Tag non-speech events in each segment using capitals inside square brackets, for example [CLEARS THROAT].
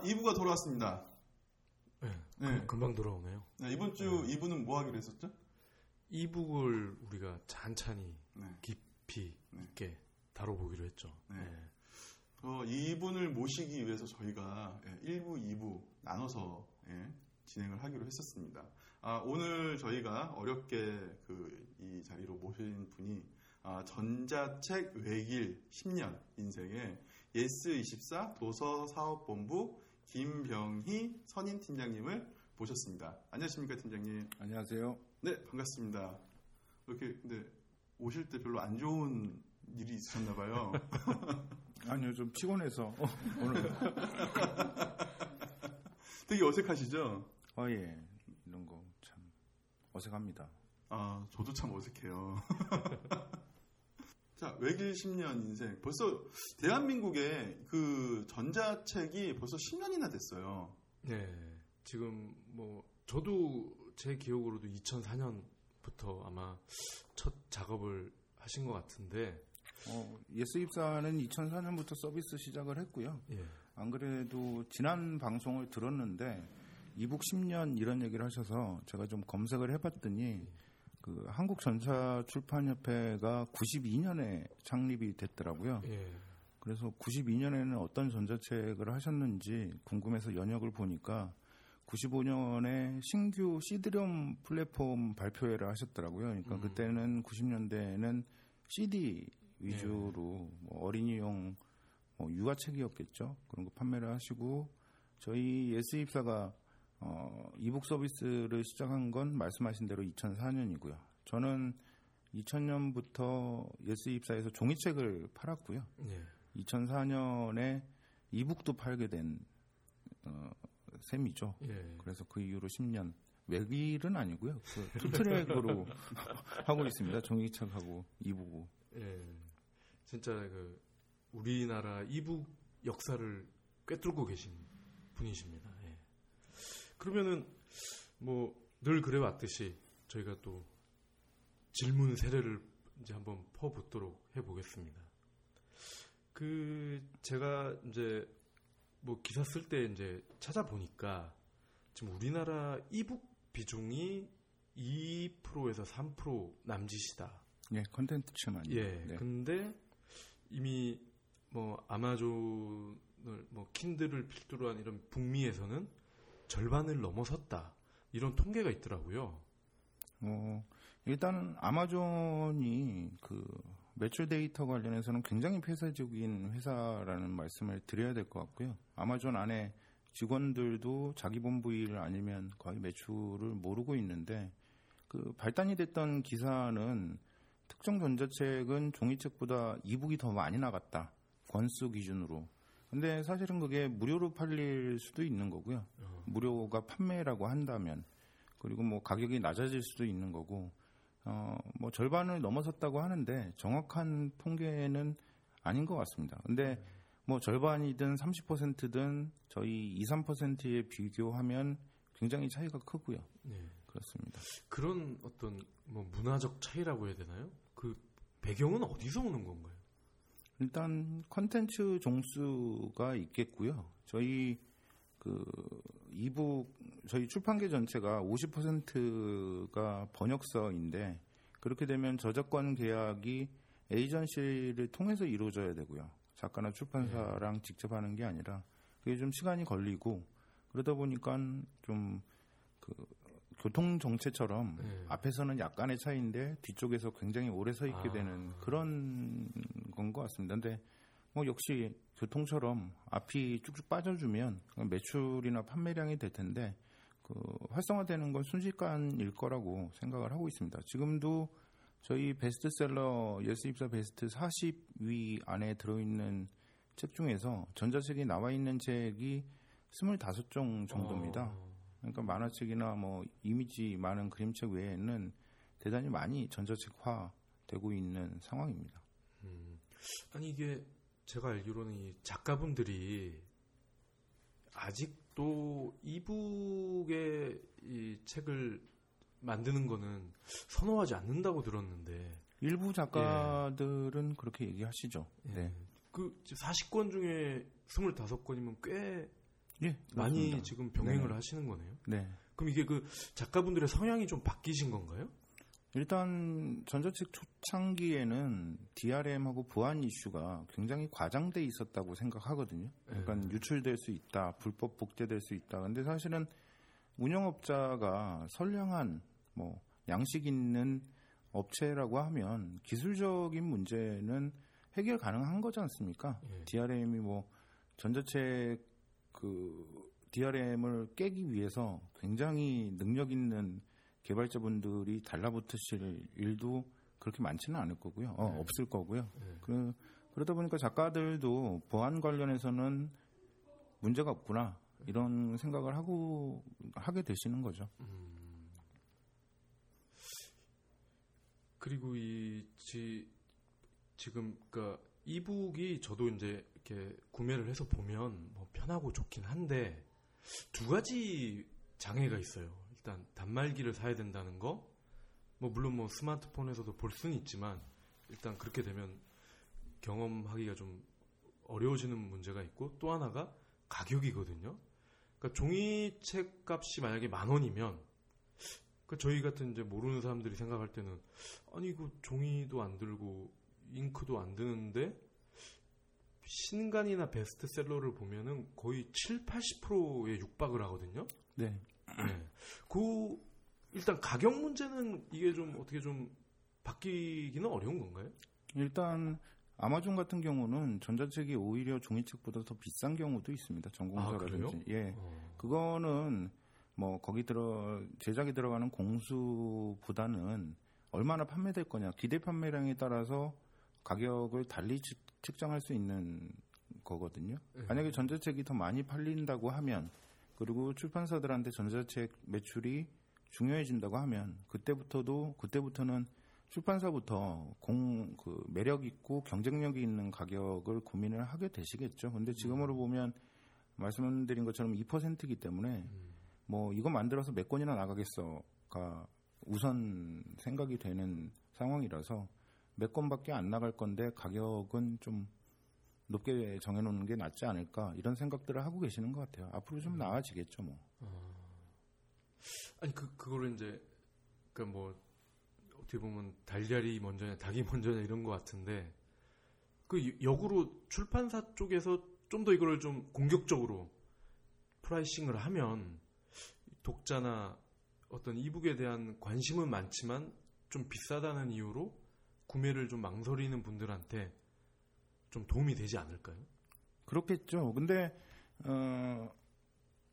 자, 2부가 돌아왔습니다. 네, 네. 금방 돌아오네요. 네, 이번 주 네. 2부는 뭐 하기로 했었죠? 이북을 우리가 찬찬히 네. 깊이 네. 있게 다뤄보기로 했죠. 네. 네. 어, 이분을 모시기 위해서 저희가 1부, 예, 2부 나눠서 예, 진행을 하기로 했었습니다. 아, 오늘 저희가 어렵게 그 이 자리로 모신 분이 아, 전자책 외길 10년 인생의 예스24 도서사업본부 김병희 선임 팀장님을 모셨습니다. 안녕하십니까 팀장님? 안녕하세요. 네 반갑습니다. 이렇게 근데 오실 때 별로 안 좋은 일이 있으셨나 봐요. [LAUGHS] 아니요 좀 피곤해서 [LAUGHS] 오늘 되게 어색하시죠? 어예 이런 거 참 어색합니다. 아 저도 참 어색해요. [LAUGHS] 자, 외길 10년 인생. 벌써 대한민국의 그 전자책이 벌써 10년이나 됐어요. 네. 지금 뭐 저도 제 기억으로도 2004년부터 아마 첫 작업을 하신 것 같은데 어, 예스24는 2004년부터 서비스 시작을 했고요. 예. 안 그래도 지난 방송을 들었는데 e-book 10년 이런 얘기를 하셔서 제가 좀 검색을 해봤더니 그 한국 전자출판협회가 92년에 창립이 됐더라고요. 예. 그래서 92년에는 어떤 전자책을 하셨는지 궁금해서 연혁을 보니까 95년에 신규 CD-ROM 플랫폼 발표회를 하셨더라고요. 그러니까 음. 그때는 90년대에는 CD 위주로 네. 뭐 어린이용 뭐 육아책이었겠죠. 그런 거 판매를 하시고 저희 예스24가 어, e-book 서비스를 시작한 건 말씀하신 대로 2004년이고요. 저는 2000년부터 예스24에서 종이책을 팔았고요. 네. 2004년에 e-book도 팔게 된 어, 셈이죠. 예. 그래서 그 이후로 10년 외길은 아니고요. 그 two track으로 [LAUGHS] 하고 있습니다. 종이책하고 e-book고. 예. 진짜 그 우리나라 e-book 역사를 꿰뚫고 계신 분이십니다. 예. 그러면은 뭐 늘 그래왔듯이 저희가 또 질문 세례를 이제 한번 퍼붓도록 해보겠습니다. 그 제가 이제 뭐 기사 쓸 때 이제 찾아보니까 지금 우리나라 이북 비중이 2%에서 3% 남짓이다. 예, 컨텐츠만. 예. 네. 근데 이미 뭐 아마존을 뭐 킨들을 필두로 한 이런 북미에서는 절반을 넘어섰다. 이런 통계가 있더라고요. 어, 일단 아마존이 그 매출 데이터 관련해서는 굉장히 폐쇄적인 회사라는 말씀을 드려야 될 것 같고요. 아마존 안에 직원들도 자기 본부 일 아니면 거의 매출을 모르고 있는데 그 발단이 됐던 기사는 특정 전자책은 종이책보다 이북이 더 많이 나갔다. 권수 기준으로. 근데 사실은 그게 무료로 팔릴 수도 있는 거고요. 어. 무료가 판매라고 한다면 그리고 뭐 가격이 낮아질 수도 있는 거고 어, 뭐 절반을 넘어섰다고 하는데 정확한 통계는 아닌 것 같습니다. 근데 뭐 절반이든 30%든 저희 2, 3%에 비교하면 굉장히 차이가 크고요. 네. 그렇습니다. 그런 어떤 뭐 문화적 차이라고 해야 되나요? 그 배경은 어디서 오는 건가요? 일단 컨텐츠 종수가 있겠고요. 저희 그 이북 저희 출판계 전체가 50%가 번역서인데 그렇게 되면 저작권 계약이 에이전시를 통해서 이루어져야 되고요. 작가나 출판사랑 네. 직접 하는 게 아니라 그게 좀 시간이 걸리고 그러다 보니까 좀그 교통 정체처럼 네. 앞에서는 약간의 차이인데 뒤쪽에서 굉장히 오래 서 있게 아. 되는 그런 건 것 같습니다. 근데 뭐 역시 교통처럼 앞이 쭉쭉 빠져주면 매출이나 판매량이 될 텐데 그 활성화되는 건 순식간일 거라고 생각을 하고 있습니다. 지금도 저희 베스트셀러 예스24 베스트 40위 안에 들어있는 책 중에서 전자책이 나와 있는 책이 25종 정도입니다. 어. 그러니까 만화책이나 뭐 이미지 많은 그림책 외에는 대단히 많이 전자책화 되고 있는 상황입니다. 음. 아니 이게 제가 알기로는 이 작가분들이 아직도 이북의 이 책을 만드는 거는 선호하지 않는다고 들었는데 일부 작가들은 예. 그렇게 얘기하시죠. 예. 네. 그 40권 중에 25권이면 꽤 예, 많이 그렇습니다. 지금 병행을 네. 하시는 거네요. 네. 그럼 이게 그 작가분들의 성향이 좀 바뀌신 건가요? 일단 전자책 초창기에는 DRM하고 보안 이슈가 굉장히 과장돼 있었다고 생각하거든요. 그러니까 네. 유출될 수 있다, 불법 복제될 수 있다. 근데 사실은 운영업자가 선량한 뭐 양식 있는 업체라고 하면 기술적인 문제는 해결 가능한 거지 않습니까? 예. DRM이 뭐 전자책 그 DRM을 깨기 위해서 굉장히 능력 있는 개발자분들이 달라붙으실 일도 그렇게 많지는 않을 거고요. 어, 네. 없을 거고요. 네. 그, 그러다 보니까 작가들도 보안 관련해서는 문제가 없구나 이런 생각을 하고 하게 되시는 거죠. 그리고 이 지, 지금 그러니까 이북이 저도 이제 이렇게 구매를 해서 보면 뭐 편하고 좋긴 한데 두 가지 장애가 있어요. 일단 단말기를 사야 된다는 거. 뭐 물론 뭐 스마트폰에서도 볼 수는 있지만 일단 그렇게 되면 경험하기가 좀 어려워지는 문제가 있고 또 하나가 가격이거든요. 그러니까 종이책 값이 만약에 만 원이면 그 저희 같은 이제 모르는 사람들이 생각할 때는 아니 이거 종이도 안 들고 잉크도 안 드는데 신간이나 베스트셀러를 보면은 거의 7, 80%에 육박을 하거든요. 네. 네. 그 일단 가격 문제는 이게 좀 어떻게 좀 바뀌기는 어려운 건가요? 일단 아마존 같은 경우는 전자책이 오히려 종이책보다 더 비싼 경우도 있습니다. 전공서라든지. 아? 예. 어. 그거는 뭐 거기 들어 제작에 들어가는 공수보다는 얼마나 판매될 거냐 기대 판매량에 따라서 가격을 달리 측- 측정할 수 있는 거거든요. 네. 만약에 전자책이 더 많이 팔린다고 하면 그리고 출판사들한테 전자책 매출이 중요해진다고 하면 그때부터도 그때부터는 출판사부터 공 그 매력 있고 경쟁력이 있는 가격을 고민을 하게 되시겠죠. 근데 지금으로 보면 말씀드린 것처럼 2%이기 때문에 음. 뭐 이거 만들어서 몇 권이나 나가겠어가 우선 생각이 되는 상황이라서 몇 권밖에 안 나갈 건데 가격은 좀 높게 정해놓는 게 낫지 않을까 이런 생각들을 하고 계시는 것 같아요. 앞으로 좀 나아지겠죠, 뭐. 아니 그 그거를 이제 그러니까 뭐 어떻게 보면 달걀이 먼저냐 닭이 먼저냐 이런 것 같은데 그 역으로 출판사 쪽에서 좀 더 이거를 좀 공격적으로 pricing을 하면 독자나 어떤 e-book에 대한 관심은 많지만 좀 비싸다는 이유로 구매를 좀 망설이는 분들한테 좀 도움이 되지 않을까요? 그렇겠죠. 근데 어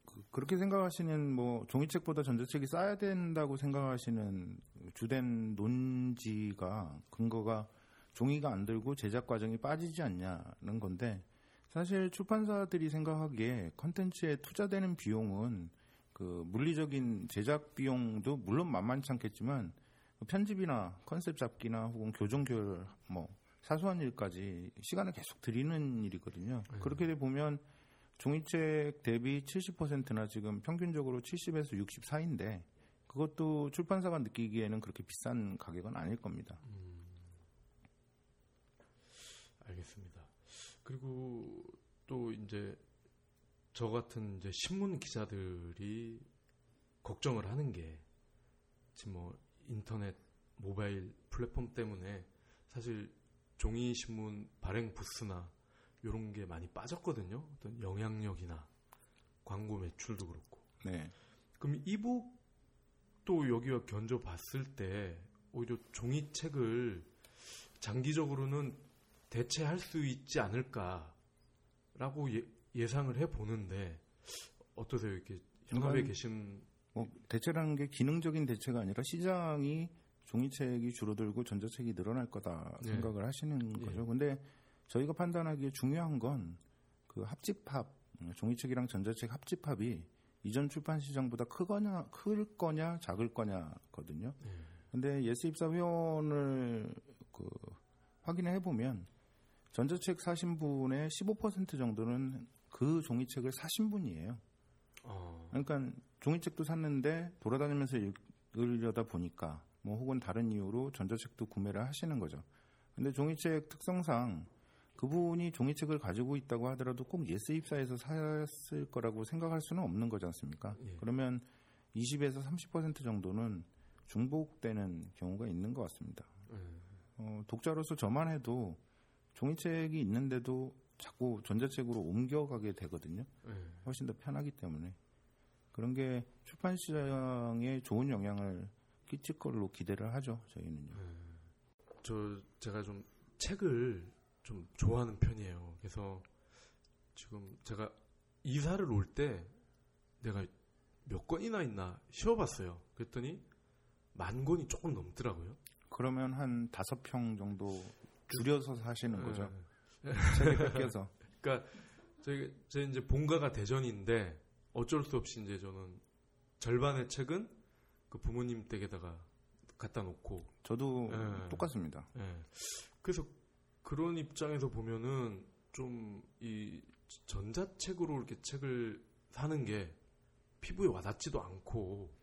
그- 그렇게 생각하시는 뭐 종이책보다 전자책이 싸야 된다고 생각하시는 주된 논지가 근거가 종이가 안 들고 제작 과정이 빠지지 않냐는 건데 사실 출판사들이 생각하기에 컨텐츠에 투자되는 비용은 그 물리적인 제작 비용도 물론 만만치 않겠지만 그 편집이나 컨셉 잡기나 혹은 교정 교열 뭐 사소한 일까지 시간을 계속 들이는 일이거든요. 네. 그렇게 보면 종이책 대비 70%나 지금 평균적으로 70에서 60 사이인데 그것도 출판사가 느끼기에는 그렇게 비싼 가격은 아닐 겁니다. 알겠습니다. 그리고 또 이제 저 같은 이제 신문 기자들이 걱정을 하는 게 지금 뭐 인터넷 모바일 플랫폼 때문에 사실 종이 신문 발행 부스나 이런 게 많이 빠졌거든요. 어떤 영향력이나 광고 매출도 그렇고. 네. 그럼 이북도 여기와 견져 봤을 때 오히려 종이책을 장기적으로는 대체할 수 있지 않을까라고 예, 상을 해 보는데 어떠세요? 이렇게 현업에 계신 뭐 대체라는 게 기능적인 대체가 아니라 시장이 종이책이 줄어들고 전자책이 늘어날 거다 네. 생각을 하시는 예. 거죠. 근데 저희가 판단하기에 중요한 건 그 합집합, 음, 종이책이랑 전자책 합집합이 이전 출판 시장보다 크거냐, 클 거냐, 작을 거냐거든요. 네. 근데 예스24 회원을 그 확인해 보면 전자책 사신 분의 15% 정도는 그 종이책을 사신 분이에요. 어, 그러니까 종이책도 샀는데 돌아다니면서 읽으려다 보니까 뭐 혹은 다른 이유로 전자책도 구매를 하시는 거죠. 근데 종이책 특성상 그분이 종이책을 가지고 있다고 하더라도 꼭 예스24에서 샀을 거라고 생각할 수는 없는 거지 않습니까? 예. 그러면 20에서 30% 정도는 중복되는 경우가 있는 것 같습니다. 예. 어, 독자로서 저만 해도 종이책이 있는데도 자꾸 전자책으로 옮겨가게 되거든요. 예. 훨씬 더 편하기 때문에 그런 게 출판 시장에 좋은 영향을 끼칠 걸로 기대를 하죠. 저희는요. 저 제가 좀 책을 좀 좋아하는 편이에요. 그래서 지금 제가 이사를 올 때 내가 몇 권이나 있나 쉬어봤어요. 그랬더니 만 권이 조금 넘더라고요. 그러면 한 다섯 평 정도 줄여서 사시는 거죠. 예. 책에 뺏겨서. 그러니까 저희 제 이제 본가가 대전인데 어쩔 수 없이 이제 저는 절반의 책은 그 부모님 댁에다가 갖다 놓고 저도 예. 똑같습니다. 예. 그래서 그런 입장에서 보면은 좀 이 전자책으로 이렇게 책을 사는 게 피부에 와닿지도 않고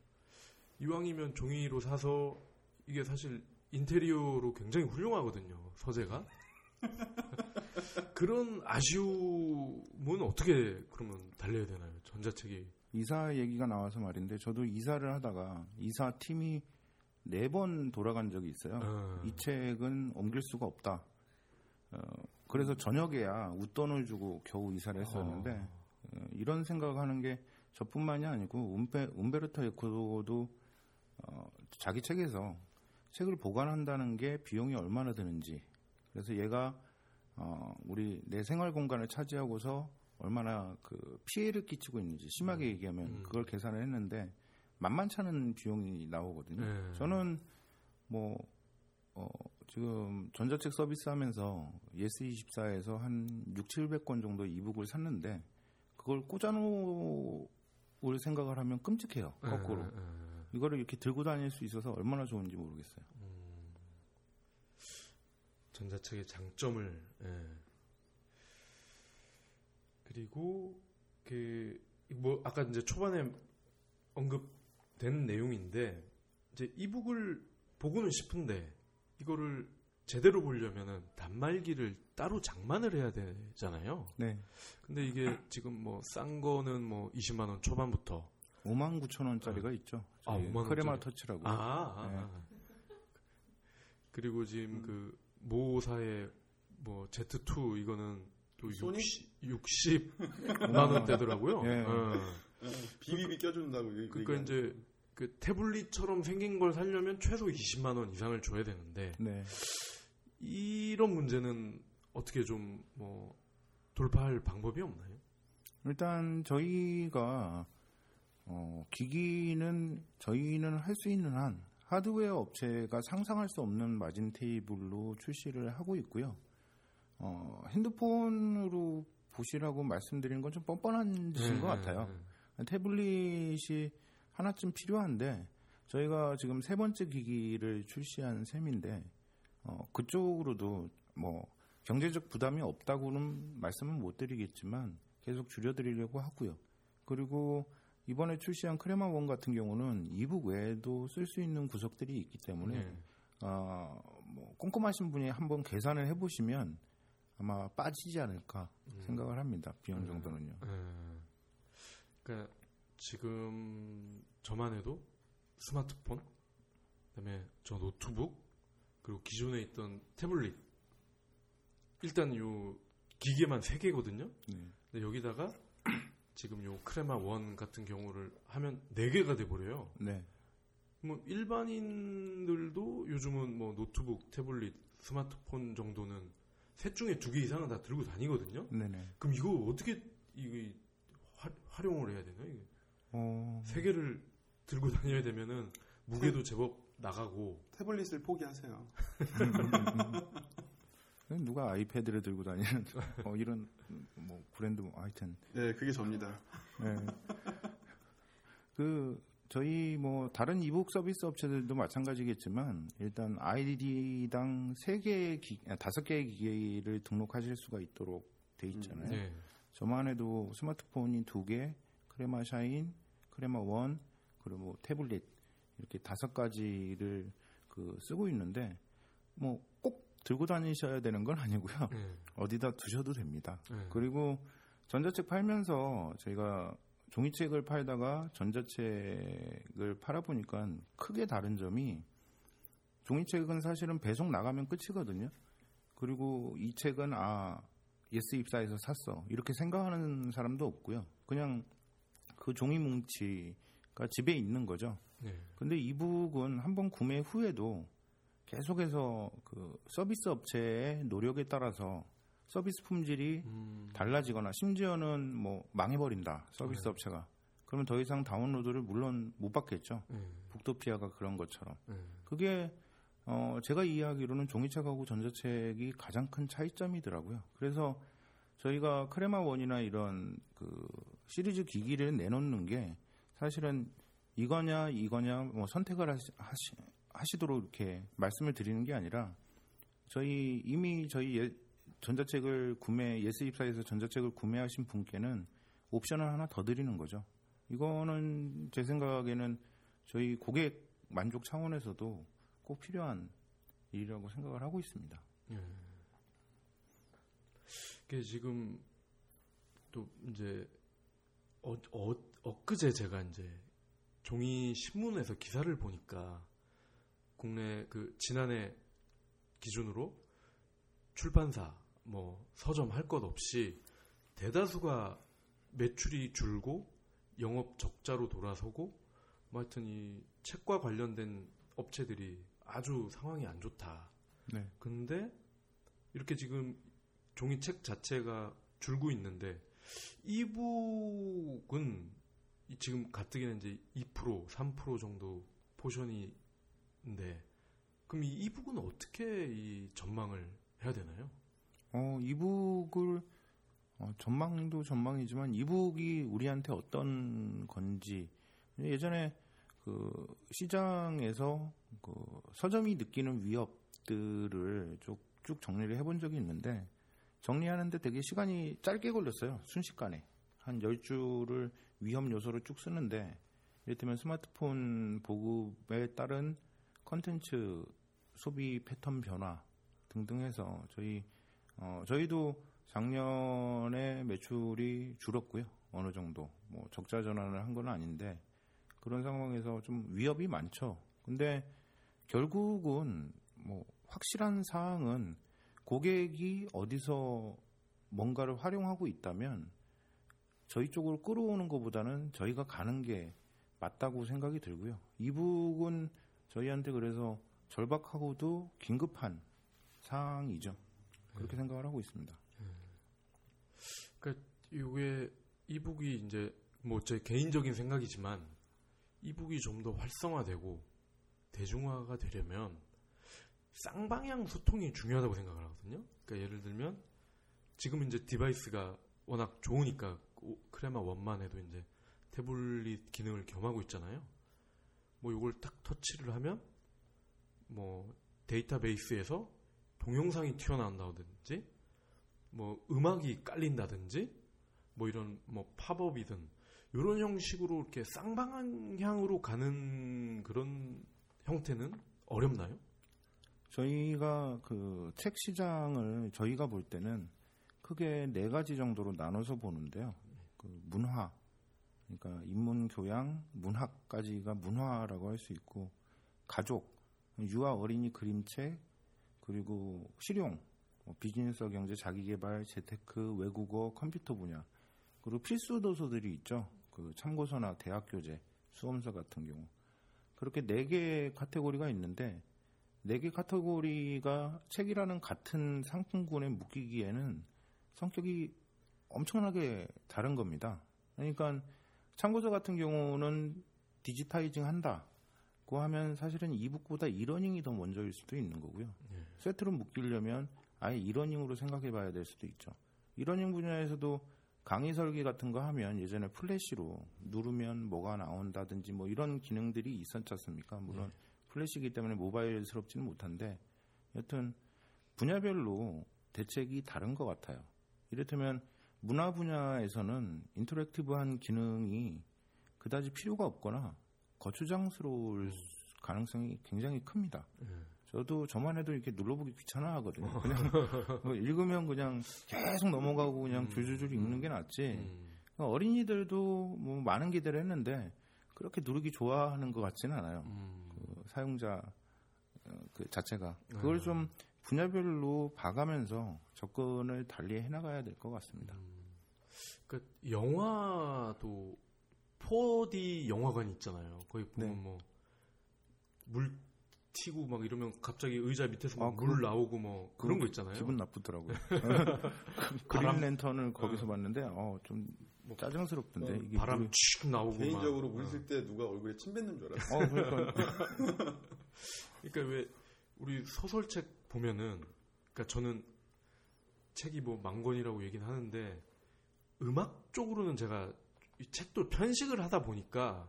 이왕이면 종이로 사서 이게 사실 인테리어로 굉장히 훌륭하거든요 서재가 [LAUGHS] 그런 아쉬움은 어떻게 그러면 달래야 되나요 전자책이 이사 얘기가 나와서 말인데 저도 이사를 하다가 이사 팀이 네 번 돌아간 적이 있어요. 어, 이 책은 옮길 수가 없다. 어, 그래서 저녁에야 웃돈을 주고 겨우 이사를 했었는데 어, 이런 생각하는 게 저뿐만이 아니고 음베, 음베르토 에코도 어, 자기 책에서 책을 보관한다는 게 비용이 얼마나 드는지 그래서 얘가 어, 우리 내 생활 공간을 차지하고서 얼마나 그 피해를 끼치고 있는지 심하게 얘기하면 음. 그걸 계산을 했는데 만만찮은 비용이 나오거든요. 네. 저는 뭐 어, 지금 전자책 서비스 하면서 예스24에서 한 6, 700권 정도 e-book을 샀는데 그걸 꽂아놓을 생각을 하면 끔찍해요. 거꾸로. 예, 예, 예. 이거를 이렇게 들고 다닐 수 있어서 얼마나 좋은지 모르겠어요. 전자책의 장점을 예. 그리고 그 뭐 아까 이제 초반에 언급된 내용인데 이제 이북을 보고는 싶은데 이거를 제대로 보려면은 단말기를 따로 장만을 해야 되잖아요. 네. 근데 이게 지금 뭐 싼 거는 뭐 20만 원 초반부터 5만 9천 원짜리가 있죠. 아, 저희 5만 원짜리. 크레마 터치라고. 아, 아, 네. 아. 그리고 지금 그 모사의 뭐 Z2 이거는 또 소니? 60, 60만 원대더라고요. [LAUGHS] 예. 어. 비비비 껴준다고. 얘기- 그러니까 얘기하는. 이제 그 태블릿처럼 생긴 걸 사려면 최소 20만 원 이상을 줘야 되는데 네. 이런 문제는 어떻게 좀 뭐 돌파할 방법이 없나요? 일단 저희가 어, 기기는 저희는 할 수 있는 한 하드웨어 업체가 상상할 수 없는 마진 테이블로 출시를 하고 있고요. 어, 핸드폰으로 보시라고 말씀드리는 건좀 뻔뻔한 짓인 것 같아요. 태블릿이 하나쯤 필요한데 저희가 지금 세 번째 기기를 출시한 셈인데 어, 그쪽으로도 뭐 경제적 부담이 없다고는 말씀은 못 드리겠지만 계속 줄여드리려고 하고요. 그리고 이번에 출시한 크레마 원 같은 경우는 이북 외에도 쓸 수 있는 구석들이 있기 때문에 네. 어, 뭐 꼼꼼하신 분이 한번 계산을 해보시면 아마 빠지지 않을까 생각을 합니다. 비용 정도는요. 예. 그러니까 지금 저만 해도 스마트폰, 그다음에 저 노트북, 그리고 기존에 있던 태블릿. 일단 요 기계만 세 개거든요. 네. 근데 여기다가 지금 요 크레마 원 같은 경우를 하면 네 개가 돼 버려요. 네. 뭐 일반인들도 요즘은 뭐 노트북, 태블릿, 스마트폰 정도는 셋 중에 두 개 이상은 다 들고 다니거든요. 네네. 그럼 이거 어떻게 이게 화, 활용을 해야 되나? 이게 어, 세 개를 들고 다녀야 되면은 무게도 제법 나가고 태블릿을 포기하세요. [LAUGHS] 누가 아이패드를 들고 다니는 [LAUGHS] 어, 이런 뭐 브랜드 뭐 하여튼 네, 그게 접니다. 네. 그 저희 뭐 다른 이북 서비스 업체들도 마찬가지겠지만 일단 아이디당 세 개의 기, 아, 다섯 개의 기기를 등록하실 수가 있도록 돼 있잖아요. 네. 저만 해도 스마트폰이 두 개, 크레마 샤인, 크레마 원, 그리고 뭐 태블릿 이렇게 다섯 가지를 그 쓰고 있는데 뭐 꼭 들고 다니셔야 되는 건 아니고요. 네. 어디다 두셔도 됩니다. 네. 그리고 전자책 팔면서 저희가 종이책을 팔다가 전자책을 팔아보니까 크게 다른 점이 종이책은 사실은 배송 나가면 끝이거든요. 그리고 이 책은 아 예스24에서 샀어 이렇게 생각하는 사람도 없고요. 그냥 그 종이 뭉치가 집에 있는 거죠. 네. 근데 e-book은 한번 구매 후에도 계속해서 그 서비스 업체의 노력에 따라서 서비스 품질이 음, 달라지거나 심지어는 뭐 망해버린다 서비스 네. 업체가 그러면 더 이상 다운로드를 물론 못 받겠죠 네. 북토피아가 그런 것처럼 네. 그게 어 제가 이해하기로는 종이책하고 전자책이 가장 큰 차이점이더라고요 그래서 저희가 크레마 원이나 이런 그 시리즈 기기를 내놓는 게 사실은 이거냐 이거냐 뭐 선택을 하시, 하시, 하시도록 이렇게 말씀을 드리는 게 아니라 저희 이미 저희 예- 전자책을 구매 예스24에서 전자책을 구매하신 분께는 옵션을 하나 더 드리는 거죠. 이거는 제 생각에는 저희 고객 만족 차원에서도 꼭 필요한 일이라고 생각을 하고 있습니다. 그게 지금 또 이제 어, 어, 엊그제 제가 이제 종이 신문에서 기사를 보니까 국내 그 지난해 기준으로 출판사 뭐 서점 할 것 없이 대다수가 매출이 줄고 영업 적자로 돌아서고 뭐 하여튼 이 책과 관련된 업체들이 아주 상황이 안 좋다. 네. 근데 이렇게 지금 종이책 자체가 줄고 있는데 이북은 이 지금 가뜩이나 이제 2% 3% 정도 포션이 인데 그럼 이 이북은 어떻게 이 전망을 해야 되나요? 어, 이북을 어, 전망도 전망이지만 이북이 우리한테 어떤 건지 예전에 그 시장에서 그 서점이 느끼는 위협들을 쭉, 쭉 정리를 해본 적이 있는데 정리하는데 되게 시간이 짧게 걸렸어요. 순식간에. 한 10줄을 위험 요소로 쭉 쓰는데 이를테면 스마트폰 보급에 따른 컨텐츠 소비 패턴 변화 등등 해서 저희 어, 저희도 작년에 매출이 줄었고요. 어느 정도. 뭐 적자 전환을 한 건 아닌데 그런 상황에서 좀 위협이 많죠. 근데 결국은 뭐 확실한 사항은 고객이 어디서 뭔가를 활용하고 있다면 저희 쪽으로 끌어오는 것보다는 저희가 가는 게 맞다고 생각이 들고요. e-book은 저희한테 그래서 절박하고도 긴급한 사항이죠. 그렇게 생각을 하고 있습니다. 이게 e-book이 이제 뭐 제 개인적인 생각이지만 e-book이 좀 더 활성화되고 대중화가 되려면 쌍방향 소통이 중요하다고 생각을 하거든요. 그러니까 예를 들면 지금 이제 device가 워낙 좋으니까 오- 크레마 원만 해도 이제 태블릿 기능을 겸하고 있잖아요. 뭐 이걸 딱 터치를 하면 뭐 데이터베이스에서 동영상이 튀어나온다든지 뭐 음악이 깔린다든지 뭐 이런 뭐 팝업이든 이런 형식으로 이렇게 쌍방향으로 가는 그런 형태는 어렵나요? 저희가 그 책 시장을 저희가 볼 때는 크게 네 가지 정도로 나눠서 보는데요. 그 문화, 그러니까 인문 교양, 문학까지가 문화라고 할 수 있고 가족, 유아 어린이 그림책, 그리고 실용, 뭐 비즈니스 경제, 자기개발, 재테크, 외국어, 컴퓨터 분야, 그리고 필수 도서들이 있죠. 그 참고서나 대학 교재, 수험서 같은 경우 그렇게 네 개 카테고리가 있는데 네 개 카테고리가 책이라는 같은 상품군에 묶이기에는 성격이 엄청나게 다른 겁니다. 그러니까 참고서 같은 경우는 digitizing 한다고 하면 사실은 e-book보다 e-learning이 더 먼저일 수도 있는 거고요. 예. 세트로 묶이려면 아예 e-learning으로 생각해 봐야 될 수도 있죠. e-learning 분야에서도 강의 설계 같은 거 하면 예전에 플래시로 누르면 뭐가 나온다든지 뭐 이런 기능들이 있었지 않습니까? 물론 플래시이기 때문에 모바일스럽지는 못한데 여튼 분야별로 대책이 다른 것 같아요. 이를테면 문화 분야에서는 인터랙티브한 기능이 그다지 필요가 없거나 거추장스러울 가능성이 굉장히 큽니다. 예. 저도 저만 해도 이렇게 눌러보기 귀찮아 하거든요. 그냥 [LAUGHS] 뭐 읽으면 그냥 계속 넘어가고 그냥 음. 줄줄줄 읽는 게 낫지. 음. 어린이들도 뭐 많은 기대를 했는데 그렇게 누르기 좋아하는 것 같지는 않아요. 음. 그 사용자 어, 그 자체가 그걸 음. 좀 분야별로 봐가면서 접근을 달리 해나가야 될 것 같습니다. 그 영화도 4D 영화관 있잖아요. 거기 보면 네. 뭐물 튀고 막 이러면 갑자기 의자 밑에서 막 아, 물 그거- 나오고 뭐 그런 거 있잖아요. 기분 나쁘더라고요. [LAUGHS] [LAUGHS] 그린 랜턴을 거기서 봤는데 어, 좀 짜증스럽던데 어, 이게 바람 물이- 칙 나오고 개인적으로 막. 물쓸때 누가 얼굴에 침 뱉는 줄 알았어. 어, 그러니까 [LAUGHS] 그러니까 왜 우리 소설책 보면은 그러니까 저는 책이 뭐 망건이라고 얘기는 하는데 음악 쪽으로는 제가 이 책도 편식을 하다 보니까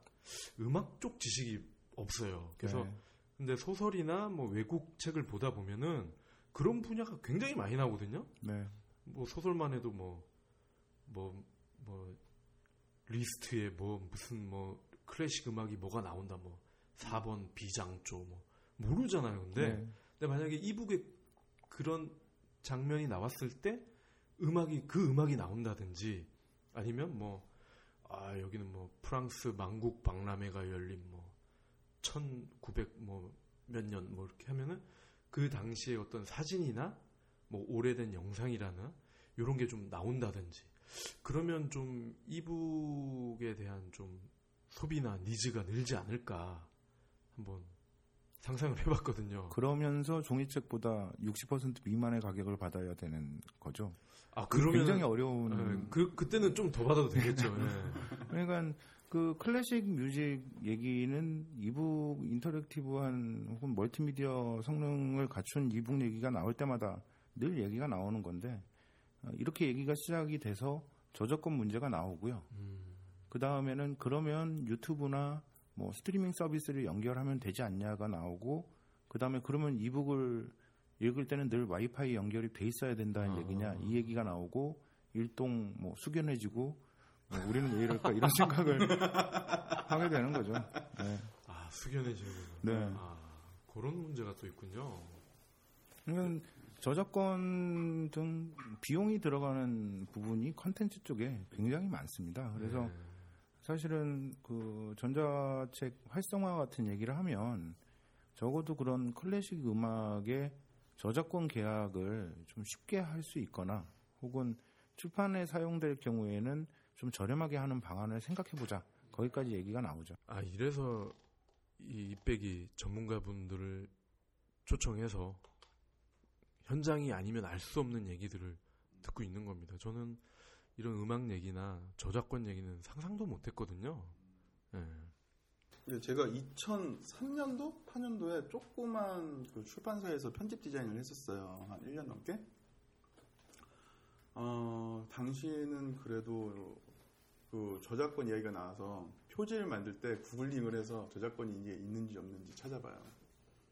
음악 쪽 지식이 없어요. 그래서 네. 근데 소설이나 뭐 외국 책을 보다 보면은 그런 분야가 굉장히 많이 나오거든요. 네. 뭐 소설만 해도 뭐 뭐 뭐 리스트에 뭐 무슨 뭐 클래식 음악이 뭐가 나온다 뭐 4번 B장조 뭐 모르잖아요. 근데 네. 근데 만약에 e-book에 그런 장면이 나왔을 때 음악이 그 음악이 나온다든지 아니면 뭐 아 여기는 뭐 프랑스 만국 박람회가 열린 뭐 1900 뭐 몇년뭐 이렇게 하면은 그 당시에 어떤 사진이나 뭐 오래된 영상이라나 이런 게 좀 나온다든지 그러면 좀 e-book에 대한 좀 소비나 needs가 늘지 않을까 한번 상상을 해봤거든요. 그러면서 종이책보다 60% 미만의 가격을 받아야 되는 거죠. 아그 그러면 굉장히 어려운. 예, 그 그때는 좀 더 받아도 되겠죠. 예. [LAUGHS] 그러니까 그 classic music 얘기는 e-book interactive한 혹은 멀티미디어 성능을 갖춘 e-book 얘기가 나올 때마다 늘 얘기가 나오는 건데 어, 이렇게 얘기가 시작이 돼서 저작권 문제가 나오고요. 음, 그 다음에는 그러면 유튜브나 뭐 스트리밍 서비스를 연결하면 되지 않냐가 나오고 그 다음에 그러면 이북을 읽을 때는 늘 와이파이 연결이 돼 있어야 된다는 아. 얘기냐 이 얘기가 나오고 일동 뭐 숙연해지고 뭐 우리는 왜 이럴까 이런 [LAUGHS] 생각을 하게 되는 거죠. 네. 아 숙연해지는 네. 아 그런 문제가 또 있군요. 그러면 저작권 등 비용이 들어가는 부분이 컨텐츠 쪽에 굉장히 많습니다. 그래서 네. 사실은 그 전자책 활성화 같은 얘기를 하면 적어도 그런 클래식 음악의 저작권 계약을 좀 쉽게 할 수 있거나 혹은 출판에 사용될 경우에는 좀 저렴하게 하는 방안을 생각해 보자. 거기까지 얘기가 나오죠. 아 이래서 이 이백이 전문가분들을 초청해서 현장이 아니면 알 수 없는 얘기들을 듣고 있는 겁니다. 저는 이런 음악 얘기나 저작권 얘기는 상상도 못했거든요. 예. 예, 제가 2003년도, 4년도에 조그만 그 출판사에서 편집 디자인을 했었어요. 한 1년 넘게. 어, 당시에는 그래도 그 저작권 이야기가 나와서 표지를 만들 때 구글링을 해서 저작권이 이게 있는지 없는지 찾아봐요.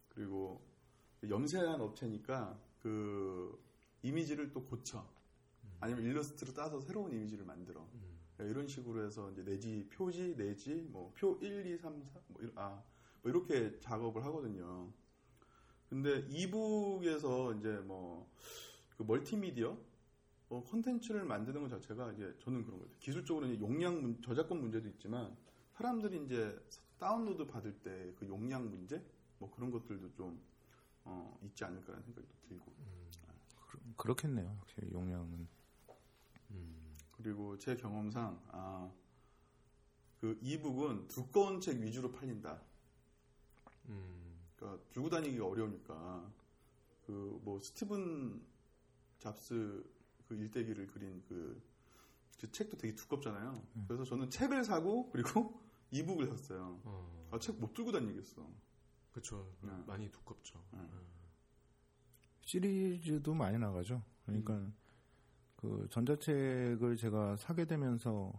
그리고 염세한 업체니까 그 이미지를 또 고쳐. 아니면 일러스트로 따서 새로운 이미지를 만들어. 음. 네, 이런 식으로 해서 이제 내지 표지 내지 뭐 표 1, 2, 3, 4 뭐, 이런- 아, 뭐 이렇게 작업을 하거든요. 근데 이북에서 이제 뭐 그 멀티미디어 어, 콘텐츠를 만드는 것 자체가 이제 저는 그런 거예요. 기술적으로 이제 용량 문- 저작권 문제도 있지만 사람들이 이제 다운로드 받을 때 그 용량 문제 뭐 그런 것들도 좀 어, 있지 않을까라는 생각이 또 들고 그렇겠네요. 확실히 용량은. 음. 그리고 제 경험상 아, 그 이북은 두꺼운 책 위주로 팔린다. 음. 그러니까 들고 다니기가 어려우니까 그 뭐 스티븐 잡스 그 일대기를 그린 그, 그 책도 되게 두껍잖아요. 그래서 저는 책을 사고 그리고 [LAUGHS] 이북을 샀어요. 어. 아, 책 못 들고 다니겠어. 그렇죠. 네. 많이 두껍죠. 네. 시리즈도 많이 나가죠. 그러니까 음. 그 전자책을 제가 사게 되면서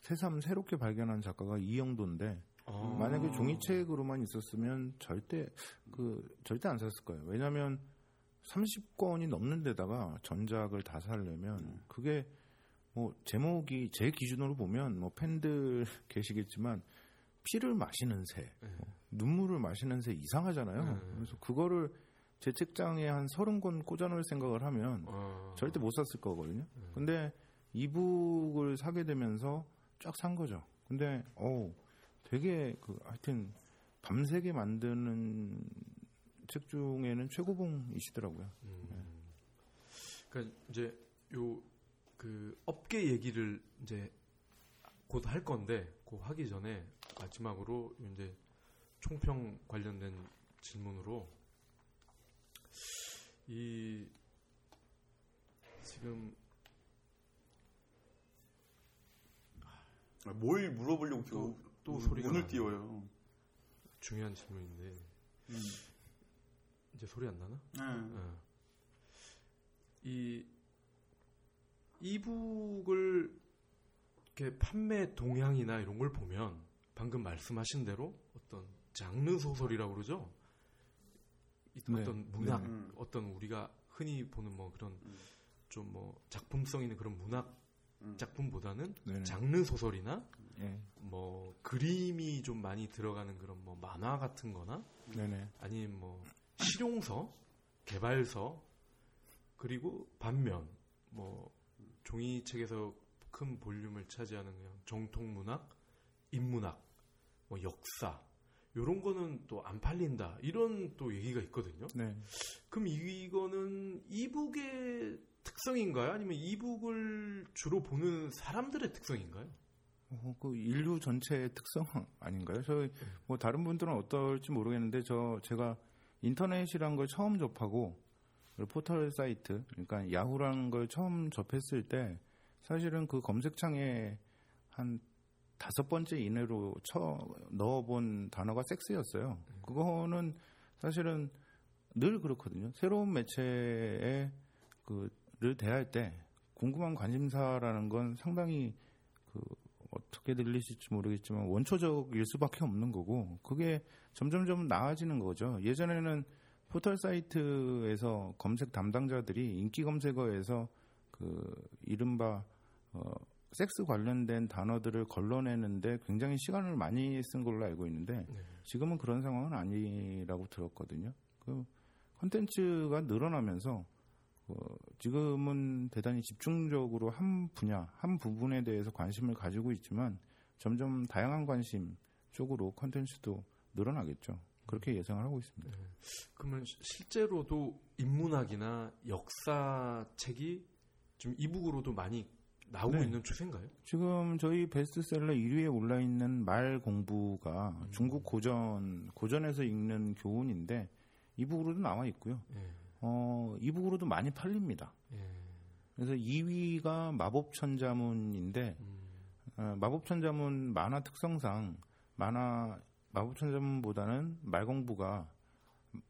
새삼 새롭게 발견한 작가가 이영도인데 아. 만약에 종이책으로만 있었으면 절대 그 절대 안 샀을 거예요. 왜냐하면 30권이 넘는 데다가 전작을 다 살려면 음. 그게 뭐 제목이 제 기준으로 보면 뭐 팬들 [LAUGHS] 계시겠지만 피를 마시는 새, 네. 눈물을 마시는 새 이상하잖아요. 네. 그래서 그거를 제 책장에 한 서른 권 꽂아놓을 생각을 하면 어, 절대 못 샀을 거거든요. 음. 근데 이북을 사게 되면서 쫙 산 거죠. 근데 어 되게 그 하여튼 밤새게 만드는 책 중에는 최고봉이시더라고요. 음. 그러니까 이제 요 그 업계 얘기를 이제 곧 할 건데 그 하기 전에 마지막으로 이제 총평 관련된 질문으로 이 지금 아, 뭘 물어보려고 또- 또, 소리가 나네. 띄워요. 중요한 질문인데 음. 이제 소리 안 나나? 네. 어. 이 이북을 이렇게 판매 동향이나 이런 걸 보면 방금 말씀하신 대로 어떤 장르 소설이라고 그러죠. 이- 네. 어떤 문학, 네. 음. 어떤 우리가 흔히 보는 뭐 그런 음. 좀뭐 작품성 있는 그런 문학 음. 작품보다는 네네. 장르 소설이나 예. 뭐 그림이 좀 많이 들어가는 그런 뭐 만화 같은 거나 네네. 아니면 뭐 실용서, 개발서 그리고 반면 뭐 종이책에서 큰 볼륨을 차지하는 그냥 정통 문학, 인문학, 뭐 역사 이런 거는 또 안 팔린다 이런 또 얘기가 있거든요. 네. 그럼 이거는 이북의 특성인가요? 아니면 이북을 주로 보는 사람들의 특성인가요? 어, 그 인류 전체의 특성 아닌가요? 저 뭐 다른 분들은 어떨지 모르겠는데 저 제가 인터넷이란 걸 처음 접하고 포털 사이트 그러니까 야후라는 걸 처음 접했을 때 사실은 그 검색창에 한 다섯 번째 이내로 쳐 넣어본 단어가 섹스였어요. 그거는 사실은 늘 그렇거든요. 새로운 매체에 그를 대할 때 궁금한 관심사라는 건 상당히 그 어떻게 들리실지 모르겠지만 원초적일 수밖에 없는 거고 그게 점점점 나아지는 거죠. 예전에는 포털 사이트에서 검색 담당자들이 인기 검색어에서 그 이른바 어, 섹스 관련된 단어들을 걸러내는데 굉장히 시간을 많이 쓴 걸로 알고 있는데 네. 지금은 그런 상황은 아니라고 들었거든요. 그 컨텐츠가 늘어나면서 어, 지금은 대단히 집중적으로 한 분야, 한 부분에 대해서 관심을 가지고 있지만 점점 다양한 관심 쪽으로 컨텐츠도 늘어나겠죠. 그렇게 예상을 하고 있습니다. 그러면 시- 실제로도 인문학이나 역사 책이 좀 이북으로도 많이 나오고 네. 있는 추세인가요? 지금 저희 베스트셀러 1위에 올라 있는 말 공부가 음. 중국 고전 고전에서 읽는 교훈인데 이북으로도 나와 있고요. 예. 어, 이북으로도 많이 팔립니다. 예. 그래서 2위가 마법천자문인데 음, 어, 마법천자문 만화 특성상 만화 마법천자문보다는 말 공부가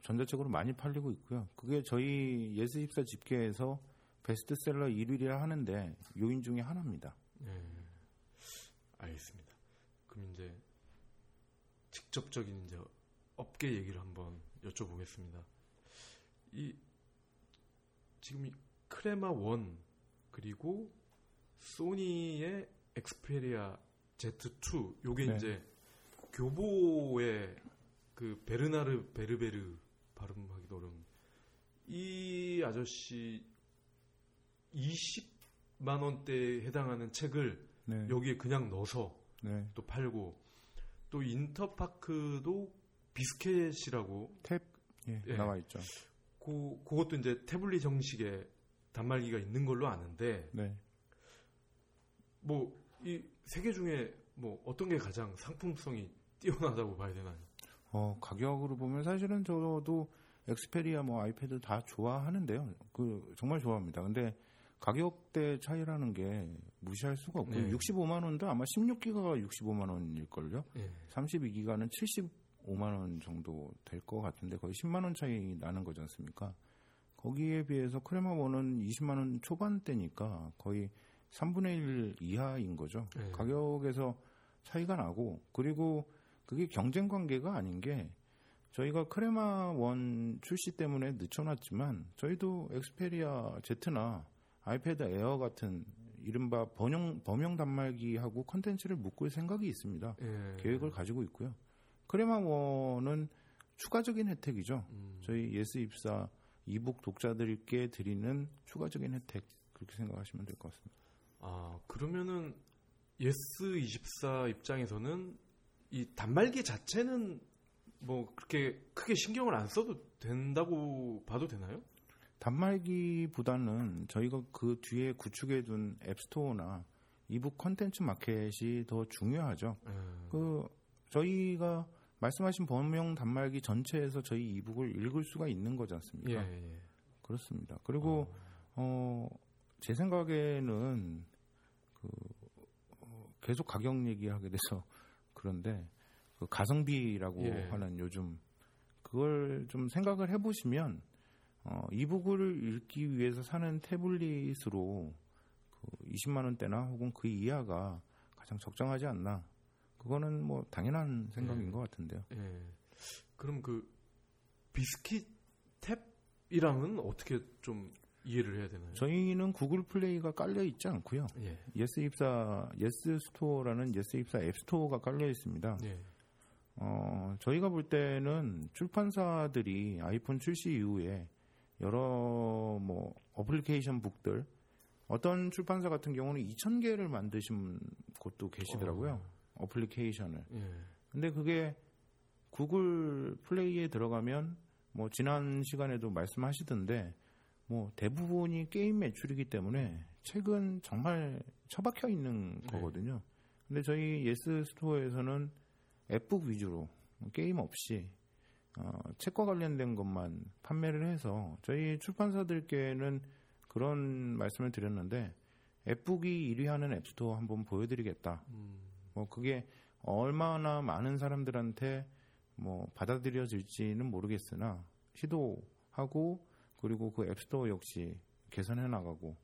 전자책으로 많이 팔리고 있고요. 그게 저희 예스24 집계에서 베스트셀러 1위라 하는데 요인 중에 하나입니다. 예. 알겠습니다. 그럼 이제 직접적인 이제 업계 얘기를 한번 여쭤보겠습니다. 이 지금 이 크레마 1 그리고 소니의 엑스페리아 Z2 요게 네. 이제 교보의 그 베르나르 베르베르 발음하기도 어려운 이 아저씨 20만 원대에 해당하는 책을 네. 여기에 그냥 넣어서 네. 또 팔고 또 인터파크도 비스켓이라고 예, 예. 나와 있죠. 그 그것도 이제 태블릿 형식의 단말기가 있는 걸로 아는데 네. 뭐이 세 개 중에 뭐 어떤 게 가장 상품성이 뛰어나다고 봐야 되나요? 어, 가격으로 보면 사실은 저도 엑스페리아 뭐 아이패드 다 좋아하는데요. 그 정말 좋아합니다. 근데 가격대 차이라는 게 무시할 수가 없고 네. 65만 원도 아마 16기가가 65만 원일 걸요. 예. 32기가는 75만 원 정도 될 것 같은데 거의 10만 원 차이 나는 거지 않습니까? 거기에 비해서 크레마 원은 20만 원 초반대니까 거의 3분의 1 이하인 거죠. 네. 가격에서 차이가 나고 그리고 그게 경쟁 관계가 아닌 게 저희가 크레마 원 출시 때문에 늦춰놨지만 저희도 엑스페리아 Z나 아이패드 에어 같은 이른바 범용, 범용 단말기하고 컨텐츠를 묶을 생각이 있습니다. 예. 계획을 가지고 있고요. 크레마 원은 추가적인 혜택이죠. 음. 저희 예스24 e-book 독자들께 드리는 추가적인 혜택 그렇게 생각하시면 될 것 같습니다. 아 그러면은 예스 24 입장에서는 이 단말기 자체는 뭐 그렇게 크게 신경을 안 써도 된다고 봐도 되나요? 단말기보다는 저희가 그 뒤에 구축해 둔 앱스토어나 e-book 컨텐츠 마켓이 더 중요하죠. 음. 그 저희가 말씀하신 범용 단말기 전체에서 저희 이북을 읽을 수가 있는 거지 않습니까? 예, 예. 그렇습니다. 그리고 어, 제 생각에는 그 어, 계속 가격 얘기하게 돼서 그런데 그 가성비라고 예. 하는 요즘 그걸 좀 생각을 해보시면 어, 이북을 읽기 위해서 사는 태블릿으로 그 20만 원대나 혹은 그 이하가 가장 적정하지 않나. 그거는 뭐 당연한 생각인 예. 것 같은데요. 예. 그럼 그 비스킷 탭이랑은 어떻게 좀 이해를 해야 되나요? 저희는 구글 플레이가 깔려 있지 않고요. 예. 예스24 예스 스토어라는 예스24 앱 스토어가 깔려 있습니다. 예. 어, 저희가 볼 때는 출판사들이 아이폰 출시 이후에 여러 뭐 application book들 어떤 출판사 같은 경우는 2,000개를 만드신 곳도 계시더라고요. application을 예. 근데 그게 구글 플레이에 들어가면 뭐 지난 시간에도 말씀하시던데 뭐 대부분이 게임 매출이기 때문에 책은 정말 처박혀 있는 네. 거거든요. 근데 저희 예스 스토어에서는 app book 위주로 게임 없이 어, 책과 관련된 것만 판매를 해서 저희 출판사들께는 그런 말씀을 드렸는데 앱북이 1위하는 앱스토어 한번 보여드리겠다. 음. 뭐 그게 얼마나 많은 사람들한테 뭐 받아들여질지는 모르겠으나 시도하고 그리고 그 앱스토어 역시 개선해 나가고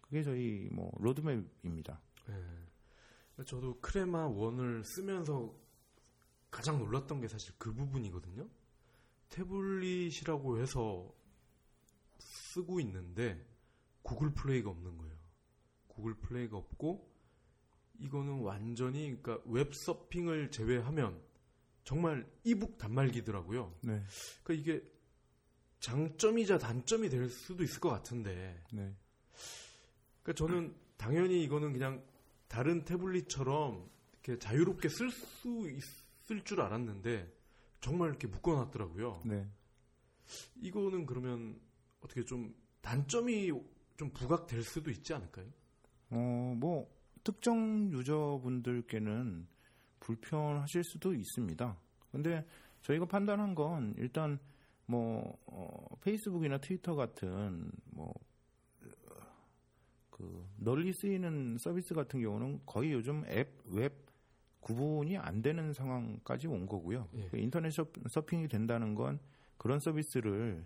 그게 저희 뭐 로드맵입니다. 예. 저도 크레마 원을 쓰면서 가장 놀랐던 게 사실 그 부분이거든요. 태블릿이라고 해서 쓰고 있는데 구글 플레이가 없는 거예요. 구글 플레이가 없고 이거는 완전히 그러니까 웹 서핑을 제외하면 정말 e-book 단말기더라고요. 네, 그러니까 이게 장점이자 단점이 될 수도 있을 것 같은데 네, 그러니까 저는 당연히 이거는 그냥 다른 태블릿처럼 이렇게 자유롭게 쓸 수 있을 줄 알았는데 정말 이렇게 묶어놨더라고요. 네. 이거는 그러면 어떻게 좀 단점이 좀 부각될 수도 있지 않을까요? 어, 뭐 특정 유저분들께는 불편하실 수도 있습니다. 근데 저희가 판단한 건 일단 뭐 어, 페이스북이나 트위터 같은 뭐 그 널리 쓰이는 서비스 같은 경우는 거의 요즘 앱, 웹 구분이 안 되는 상황까지 온 거고요. 예. 그 인터넷 서- 서핑이 된다는 건 그런 서비스를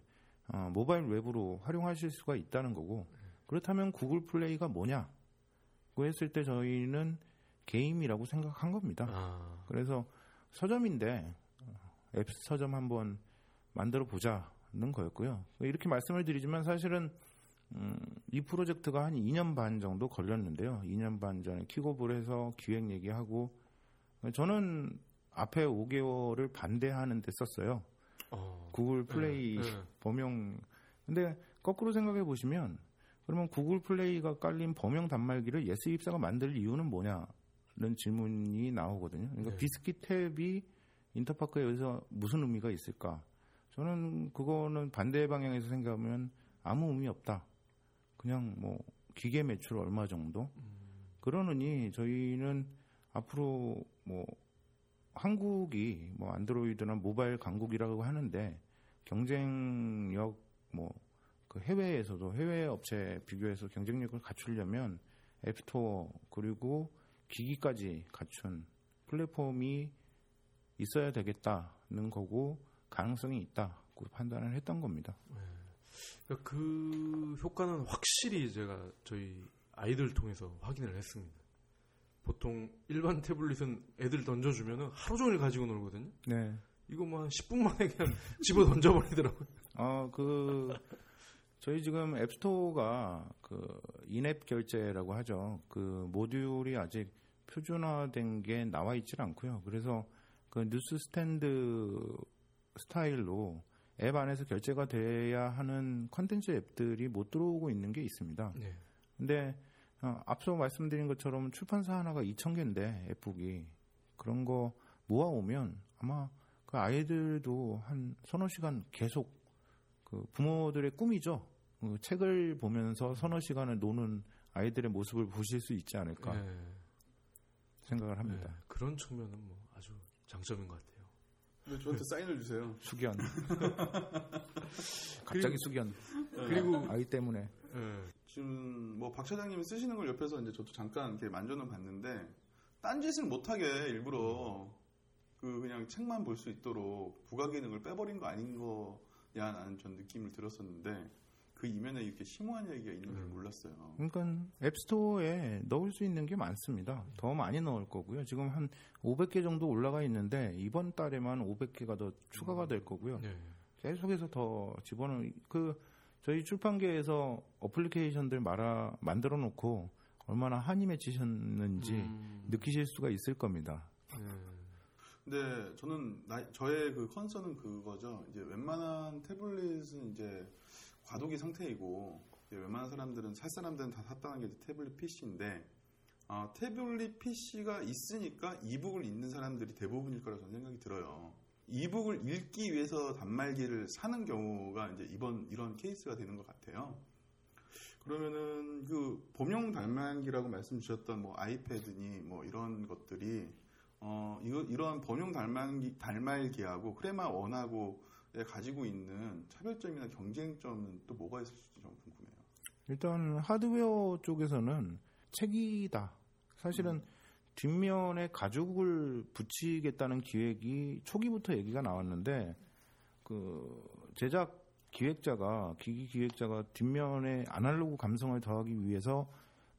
어, 모바일 웹으로 활용하실 수가 있다는 거고 그렇다면 구글 플레이가 뭐냐? 고 했을 때 저희는 게임이라고 생각한 겁니다. 아, 그래서 서점인데 어, 앱 서점 한번 만들어 보자는 거였고요. 이렇게 말씀을 드리지만 사실은 음, 이 프로젝트가 한 2년 반 정도 걸렸는데요. 2년 반 전에 킥오프를 해서 기획 얘기하고 저는 앞에 5개월을 반대하는 데 썼어요. 어, 구글 플레이 예, 예. 범용 근데 거꾸로 생각해 보시면 그러면 구글 플레이가 깔린 범용 단말기를 예스24가 만들 이유는 뭐냐는 질문이 나오거든요. 그러니까 네. 비스킷 탭이 인터파크에 여기서 무슨 의미가 있을까? 저는 그거는 반대 방향에서 생각하면 아무 의미 없다. 그냥 뭐 기계 매출 얼마 정도 그러느니 저희는 앞으로 뭐 한국이 뭐 안드로이드나 모바일 강국이라고 하는데 경쟁력 뭐 그 해외에서도 해외 업체 비교해서 경쟁력을 갖추려면 앱스토어 그리고 기기까지 갖춘 플랫폼이 있어야 되겠다는 거고 가능성이 있다고 판단을 했던 겁니다. 그러니까 그 효과는 확실히 제가 저희 아이들 통해서 확인을 했습니다. 보통 일반 태블릿은 애들 던져주면 하루 종일 가지고 놀거든요. 네. 이거 뭐 한 10분 만에 그냥 [LAUGHS] 집어 던져버리더라고요. 어, 그, 저희 지금 앱스토어가 그 인앱 결제라고 하죠. 그 모듈이 아직 표준화된 게 나와 있질 않고요. 그래서 그 뉴스 스탠드 스타일로 앱 안에서 결제가 돼야 하는 컨텐츠 앱들이 못 들어오고 있는 게 있습니다. 네. 근데 어, 앞서 말씀드린 것처럼 출판사 하나가 2,000개인데 앱북이 그런 거 모아오면 아마 그 아이들도 한 서너 시간 계속 그 부모들의 꿈이죠. 그 책을 보면서 서너 시간을 노는 아이들의 모습을 보실 수 있지 않을까 네. 생각을 합니다. 네. 그런 측면은 뭐 아주 장점인 것 같아요. 근데 저한테 사인을 주세요. [LAUGHS] 숙연. 갑자기 숙연. 그리고 아이 때문에. 네. 지금 뭐 박 차장님이 쓰시는 걸 옆에서 이제 저도 잠깐 이렇게 만져는 봤는데 딴 짓을 못하게 일부러 그 그냥 책만 볼 수 있도록 부가 기능을 빼버린 거 아닌 거야라는 전 느낌을 들었었는데 그 이면에 이렇게 심오한 얘기가 있는 줄 음. 몰랐어요. 그러니까 앱스토어에 넣을 수 있는 게 많습니다. 더 많이 넣을 거고요. 지금 한 500개 정도 올라가 있는데 이번 달에만 500개가 더 추가가 될 거고요. 네. 계속해서 더 집어넣 그 저희 출판계에서 어플리케이션들 말아 만들어 놓고 얼마나 한이 맺히셨는지 음. 느끼실 수가 있을 겁니다. 네. 근데 저는 나- 저의 그 컨설은 그거죠. 이제 웬만한 태블릿은 이제 과도기 상태이고 이제 웬만한 사람들은 살 사람들은 다 샀다는 게 태블릿 PC인데 어, 태블릿 PC가 있으니까 이북을 읽는 사람들이 대부분일 거라고 저는 생각이 들어요. 이북을 읽기 위해서 단말기를 사는 경우가 이제 이번 이런 케이스가 되는 것 같아요. 그러면은 그 범용 단말기라고 말씀 주셨던 뭐 아이패드니 뭐 이런 것들이 어, 이거, 이런 범용 달말기, 달말기하고 크레마 원하고 가지고 있는 차별점이나 경쟁점은 또 뭐가 있을지 좀 궁금해요. 일단 하드웨어 쪽에서는 책이다. 사실은 뒷면에 가죽을 붙이겠다는 기획이 초기부터 얘기가 나왔는데 그 제작 기획자가 기기 기획자가 뒷면에 아날로그 감성을 더하기 위해서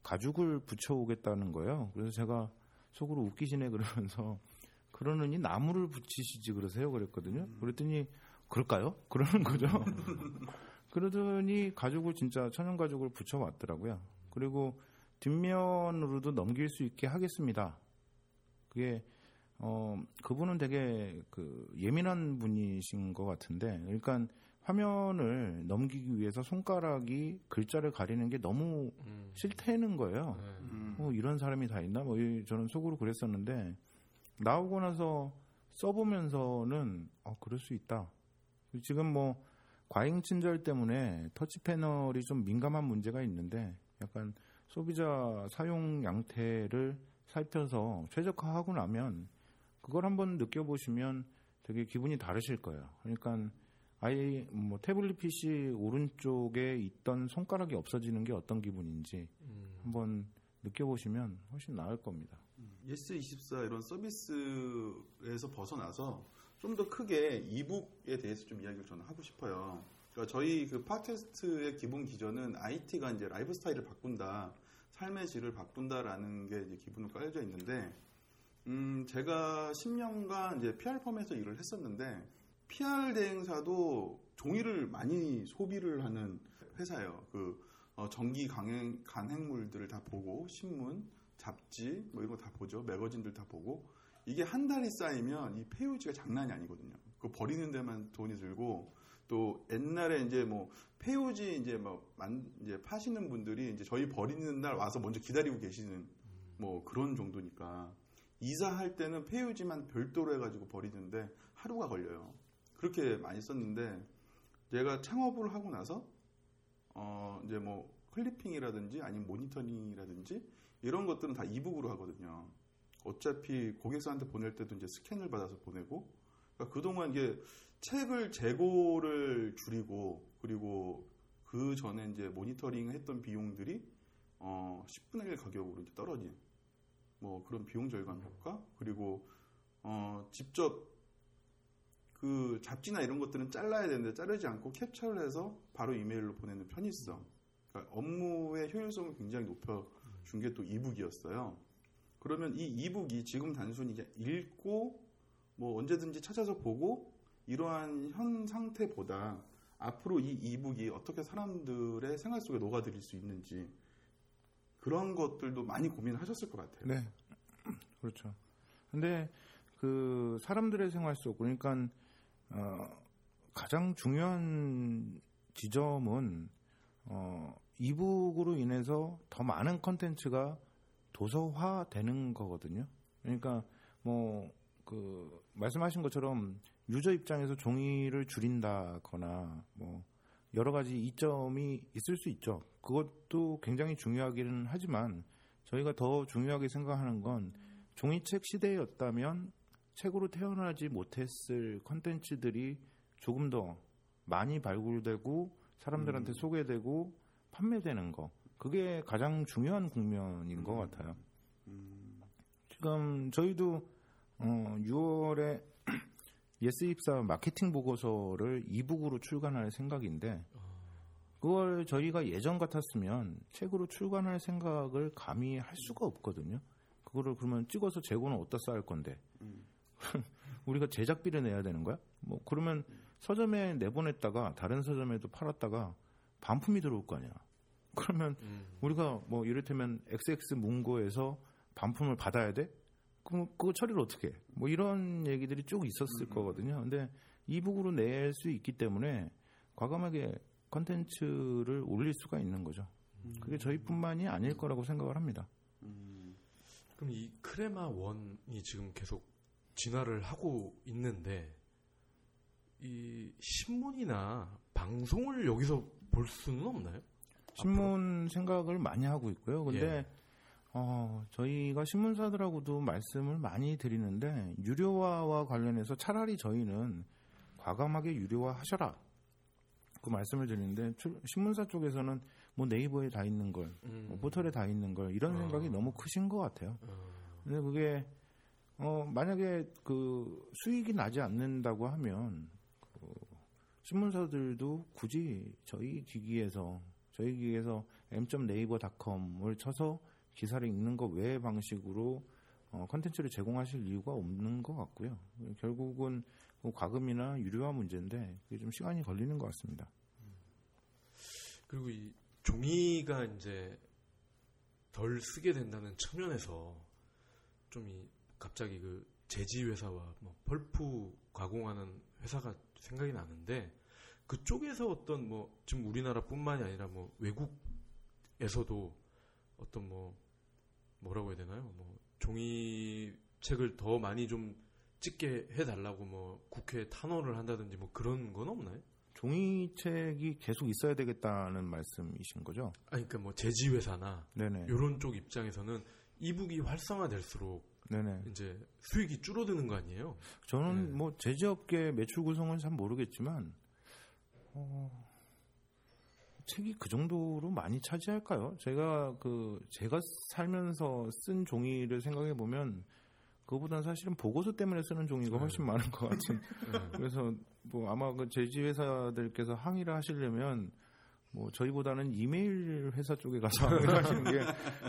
가죽을 붙여오겠다는 거예요. 그래서 제가 속으로 웃기시네 그러면서 [LAUGHS] 그러느니 나무를 붙이시지 그러세요 그랬거든요. 그랬더니 그럴까요? [LAUGHS] 그러는 거죠. 그러더니 가죽을 진짜 천연 가죽을 붙여왔더라고요. 그리고 뒷면으로도 넘길 수 있게 하겠습니다. 그게 어 그분은 되게 그 예민한 분이신 것 같은데, 그러니까 화면을 넘기기 위해서 손가락이 글자를 가리는 게 너무 음. 싫다는 거예요. 네. 음. 뭐 이런 사람이 다 있나? 뭐 이- 저는 속으로 그랬었는데 나오고 나서 써보면서는 어 그럴 수 있다. 지금 뭐 과잉 친절 때문에 터치 패널이 좀 민감한 문제가 있는데 약간 소비자 사용 양태를 살펴서 최적화하고 나면 그걸 한번 느껴보시면 되게 기분이 다르실 거예요. 그러니까 아예 뭐 태블릿 PC 오른쪽에 있던 손가락이 없어지는 게 어떤 기분인지 음. 한번 느껴보시면 훨씬 나을 겁니다. 예스24 이런 서비스에서 벗어나서 좀 더 크게 e-book에 대해서 좀 이야기를 저는 하고 싶어요. 그러니까 저희 그 팟캐스트의 기본 기저는 IT가 이제 라이프 스타일을 바꾼다, 삶의 질을 바꾼다라는 게 이제 기본으로 깔려져 있는데, 음, 제가 10년간 이제 PR 펌에서 일을 했었는데, PR 대행사도 종이를 많이 소비를 하는 회사예요. 그 어, 전기 강행, 간행물들을 다 보고 신문, 잡지 뭐 이런 거 다 보죠. 매거진들 다 보고 이게 한 달이 쌓이면 이 폐유지가 장난이 아니거든요. 그 버리는 데만 돈이 들고 또 옛날에 이제 뭐 폐유지 이제 뭐 만, 이제 파시는 분들이 이제 저희 버리는 날 와서 먼저 기다리고 계시는 뭐 그런 정도니까 이사할 때는 폐유지만 별도로 해가지고 버리는데 하루가 걸려요. 그렇게 많이 썼는데 제가 창업을 하고 나서 어 이제 뭐 클리핑이라든지 아니면 모니터링이라든지 이런 것들은 다 이북으로 하거든요. 어차피 고객사한테 보낼 때도 이제 스캔을 받아서 보내고 그러니까 그동안 이게 책을 재고를 줄이고 그리고 그 전에 이제 모니터링 했던 비용들이 어 10분의 1 가격으로 이제 떨어진 뭐 그런 비용 절감 효과 그리고 어 직접 그 잡지나 이런 것들은 잘라야 되는데 자르지 않고 캡처를 해서 바로 이메일로 보내는 편의성 그러니까 업무의 효율성을 굉장히 높여준 게 또 이북이었어요. 그러면 이 이북이 지금 단순히 읽고 뭐 언제든지 찾아서 보고 이러한 현 상태보다 앞으로 이 이북이 어떻게 사람들의 생활 속에 녹아들일 수 있는지 그런 것들도 많이 고민하셨을 것 같아요. 네. [CLEARS THROAT] 그렇죠. 근데 그 사람들의 생활 속 그러니까 어, 가장 중요한 지점은 어, 이북으로 인해서 더 많은 컨텐츠가 도서화되는 거거든요. 그러니까 뭐 그 말씀하신 것처럼 유저 입장에서 종이를 줄인다거나 뭐 여러 가지 이점이 있을 수 있죠. 그것도 굉장히 중요하기는 하지만 저희가 더 중요하게 생각하는 건 종이책 시대였다면 책으로 태어나지 못했을 컨텐츠들이 조금 더 많이 발굴되고 사람들한테 음. 소개되고 판매되는 거. 그게 가장 중요한 국면인 것 같아요. 음, 지금 저희도 어, 6월에 [CLEARS THROAT] 예스24 마케팅 보고서를 e-book으로 출간할 생각인데 그걸 저희가 예전 같았으면 책으로 출간할 생각을 감히 할 수가 없거든요. 그거를 그러면 찍어서 재고는 어디다 쌓을 건데 음. [LAUGHS] 우리가 제작비를 내야 되는 거야? 뭐 그러면 서점에 내보냈다가 다른 서점에도 팔았다가 반품이 들어올 거 아니야. 그러면 음. 우리가 뭐 이를테면 XX 문고에서 반품을 받아야 돼? 그럼 그거 처리를 어떻게 해? 뭐 이런 얘기들이 쭉 있었을 음. 거거든요. 근데 이북으로 낼 수 있기 때문에 과감하게 컨텐츠를 올릴 수가 있는 거죠. 그게 저희뿐만이 아닐 거라고 생각을 합니다. 음, 그럼 이 크레마 원이 지금 계속 진화를 하고 있는데 이 신문이나 방송을 여기서 볼 수는 없나요? 신문 생각을 많이 하고 있고요. 근데 예. 어, 저희가 신문사들하고도 말씀을 많이 드리는데 유료화와 관련해서 차라리 저희는 과감하게 유료화 하셔라. 그 말씀을 드리는데 출- 신문사 쪽에서는 뭐 네이버에 다 있는 걸, 음. 뭐 포털에 다 있는 걸 이런 어. 생각이 너무 크신 것 같아요. 어, 근데 그게 어, 만약에 그 수익이 나지 않는다고 하면 그 신문사들도 굳이 저희 기기에서 저희 기기에서 m.naver.com을 쳐서 기사를 읽는 것 외의 방식으로 어, 컨텐츠를 제공하실 이유가 없는 것 같고요. 결국은 그 과금이나 유료화 문제인데 그게 좀 시간이 걸리는 것 같습니다. 그리고 이 종이가 이제 덜 쓰게 된다는 측면에서 좀 이 갑자기 그 제지 회사와 뭐 펄프 가공하는 회사가 생각이 나는데 그쪽에서 어떤 뭐 지금 우리나라뿐만이 아니라 뭐 외국에서도 어떤 뭐 뭐라고 해야 되나요? 뭐 종이 책을 더 많이 좀 찍게 해달라고 뭐 국회에 탄원을 한다든지 뭐 그런 건 없나요? 종이책이 계속 있어야 되겠다는 말씀이신 거죠? 아니 그러니까 뭐 제지 회사나 네네. 이런 쪽 입장에서는 이북이 활성화될수록 네네. 이제 수익이 줄어드는 거 아니에요? 저는 네. 뭐 제조업계 매출 구성은 잘 모르겠지만 어, 책이 그 정도로 많이 차지할까요? 제가 그 제가 살면서 쓴 종이를 생각해 보면 그거보다는 사실은 보고서 때문에 쓰는 종이가 네. 훨씬 많은 것 같은. [LAUGHS] 네. 그래서 뭐 아마 그 제지 회사들께서 항의를 하시려면 뭐 저희보다는 이메일 회사 쪽에 가서 [LAUGHS] 항의를 하시는 게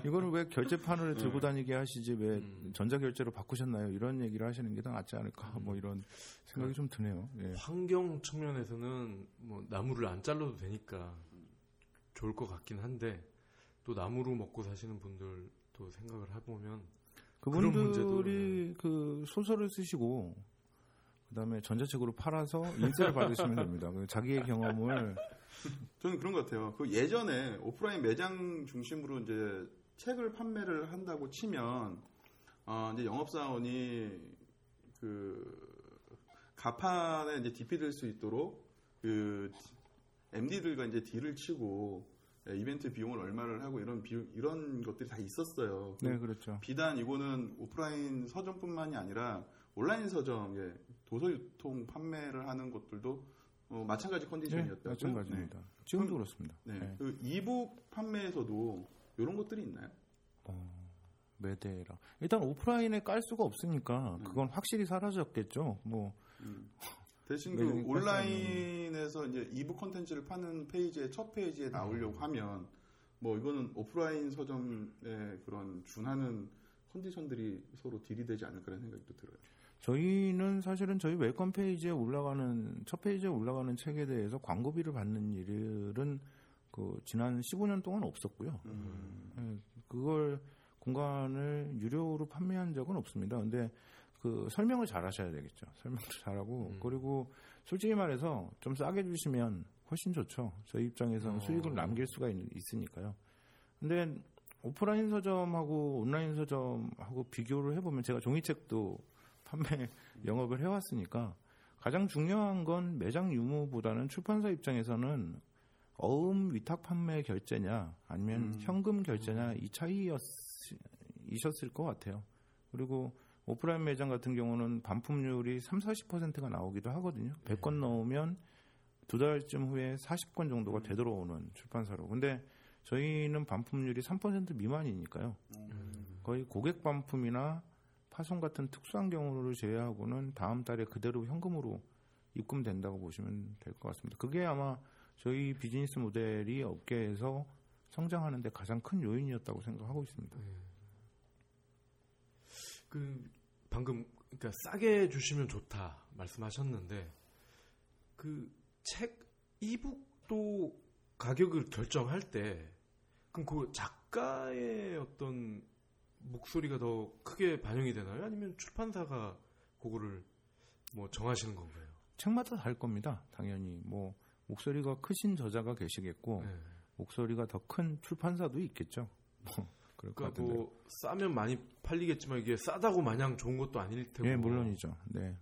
이거를 왜 결제판을 들고 다니게 하시지 왜 음. 전자 결제로 바꾸셨나요? 이런 얘기를 하시는 게 더 낫지 않을까? 뭐 이런 생각이 좀 드네요. 예. 환경 측면에서는 뭐 나무를 안 잘라도 되니까 좋을 것 같긴 한데 또 나무로 먹고 사시는 분들도 생각을 해보면 그런 그분들이 그 소설을 쓰시고 그다음에 전자책으로 팔아서 인세를 받으시면 됩니다. 그 자기의 경험을 [LAUGHS] 저는 그런 것 같아요. 그 예전에 오프라인 매장 중심으로 이제 책을 판매를 한다고 치면 어, 이제 영업사원이 그 가판에 이제 DP 될수 있도록 그 MD들과 이제 딜을 치고 예, 이벤트 비용을 얼마를 하고 이런 비 이런 것들이 다 있었어요. 네 그렇죠. 비단 이거는 오프라인 서점뿐만이 아니라 온라인 서점, 예, 도서 유통 판매를 하는 것들도 어, 마찬가지 네, 컨디션이었다고요. 마찬가지입니다. 지금도 그럼- 그렇습니다. 네. 네. 그 이북 판매에서도 이런 것들이 있나요? 어, 매대라. 일단 오프라인에 깔 수가 없으니까 음. 그건 확실히 사라졌겠죠. 뭐 대신 그 온라인에서 이제 e-book 콘텐츠를 파는 페이지의 첫 페이지에 나오려고 하면 뭐 이거는 오프라인 서점의 그런 준하는 컨디션들이 서로 deal이 되지 않을까라는 생각이 또 들어요. 저희는 사실은 저희 welcome 페이지에 올라가는 첫 페이지에 올라가는 책에 대해서 광고비를 받는 일은 그 지난 15년 동안 없었고요. 음. 예, 그걸 공간을 유료로 판매한 적은 없습니다. 근데 그 설명을 잘 하셔야 되겠죠. 설명도 잘하고 음. 그리고 솔직히 말해서 좀 싸게 주시면 훨씬 좋죠. 저희 입장에서는 어. 수익을 남길 수가 있, 으니까요 근데 오프라인 서점하고 온라인 서점하고 비교를 해보면 제가 종이책도 [LAUGHS] 판매 영업을 해왔으니까 가장 중요한 건 매장 유무보다는 출판사 입장에서는 어음 위탁 판매 결제냐 아니면 음. 현금 결제냐 이 차이였을 것 같아요. 그리고 오프라인 매장 같은 경우는 반품률이 3, 40%가 나오기도 하거든요. 100건 넣으면 두 달쯤 후에 40건 정도가 되돌아오는 출판사로. 근데 저희는 반품률이 3% 미만이니까요. 음. 거의 고객 반품이나 파손 같은 특수한 경우를 제외하고는 다음 달에 그대로 현금으로 입금된다고 보시면 될 것 같습니다. 그게 아마 저희 비즈니스 모델이 업계에서 성장하는데 가장 큰 요인이었다고 생각하고 있습니다. 그 방금 그러니까 싸게 주시면 좋다 말씀하셨는데 그 책 이북도 가격을 결정할 때 그럼 그 작가의 어떤 목소리가 더 크게 반영이 되나요? 아니면 출판사가 그거를 뭐 정하시는 건가요? 책마다 다를 겁니다. 당연히 뭐 목소리가 크신 저자가 계시겠고 네. 목소리가 더 큰 출판사도 있겠죠. 뭐 그러니까. 뭐 싸면 많이 팔리겠지만 이게 싸다고 마냥 좋은 것도 아닐 테고. 예, 물론이죠. 네.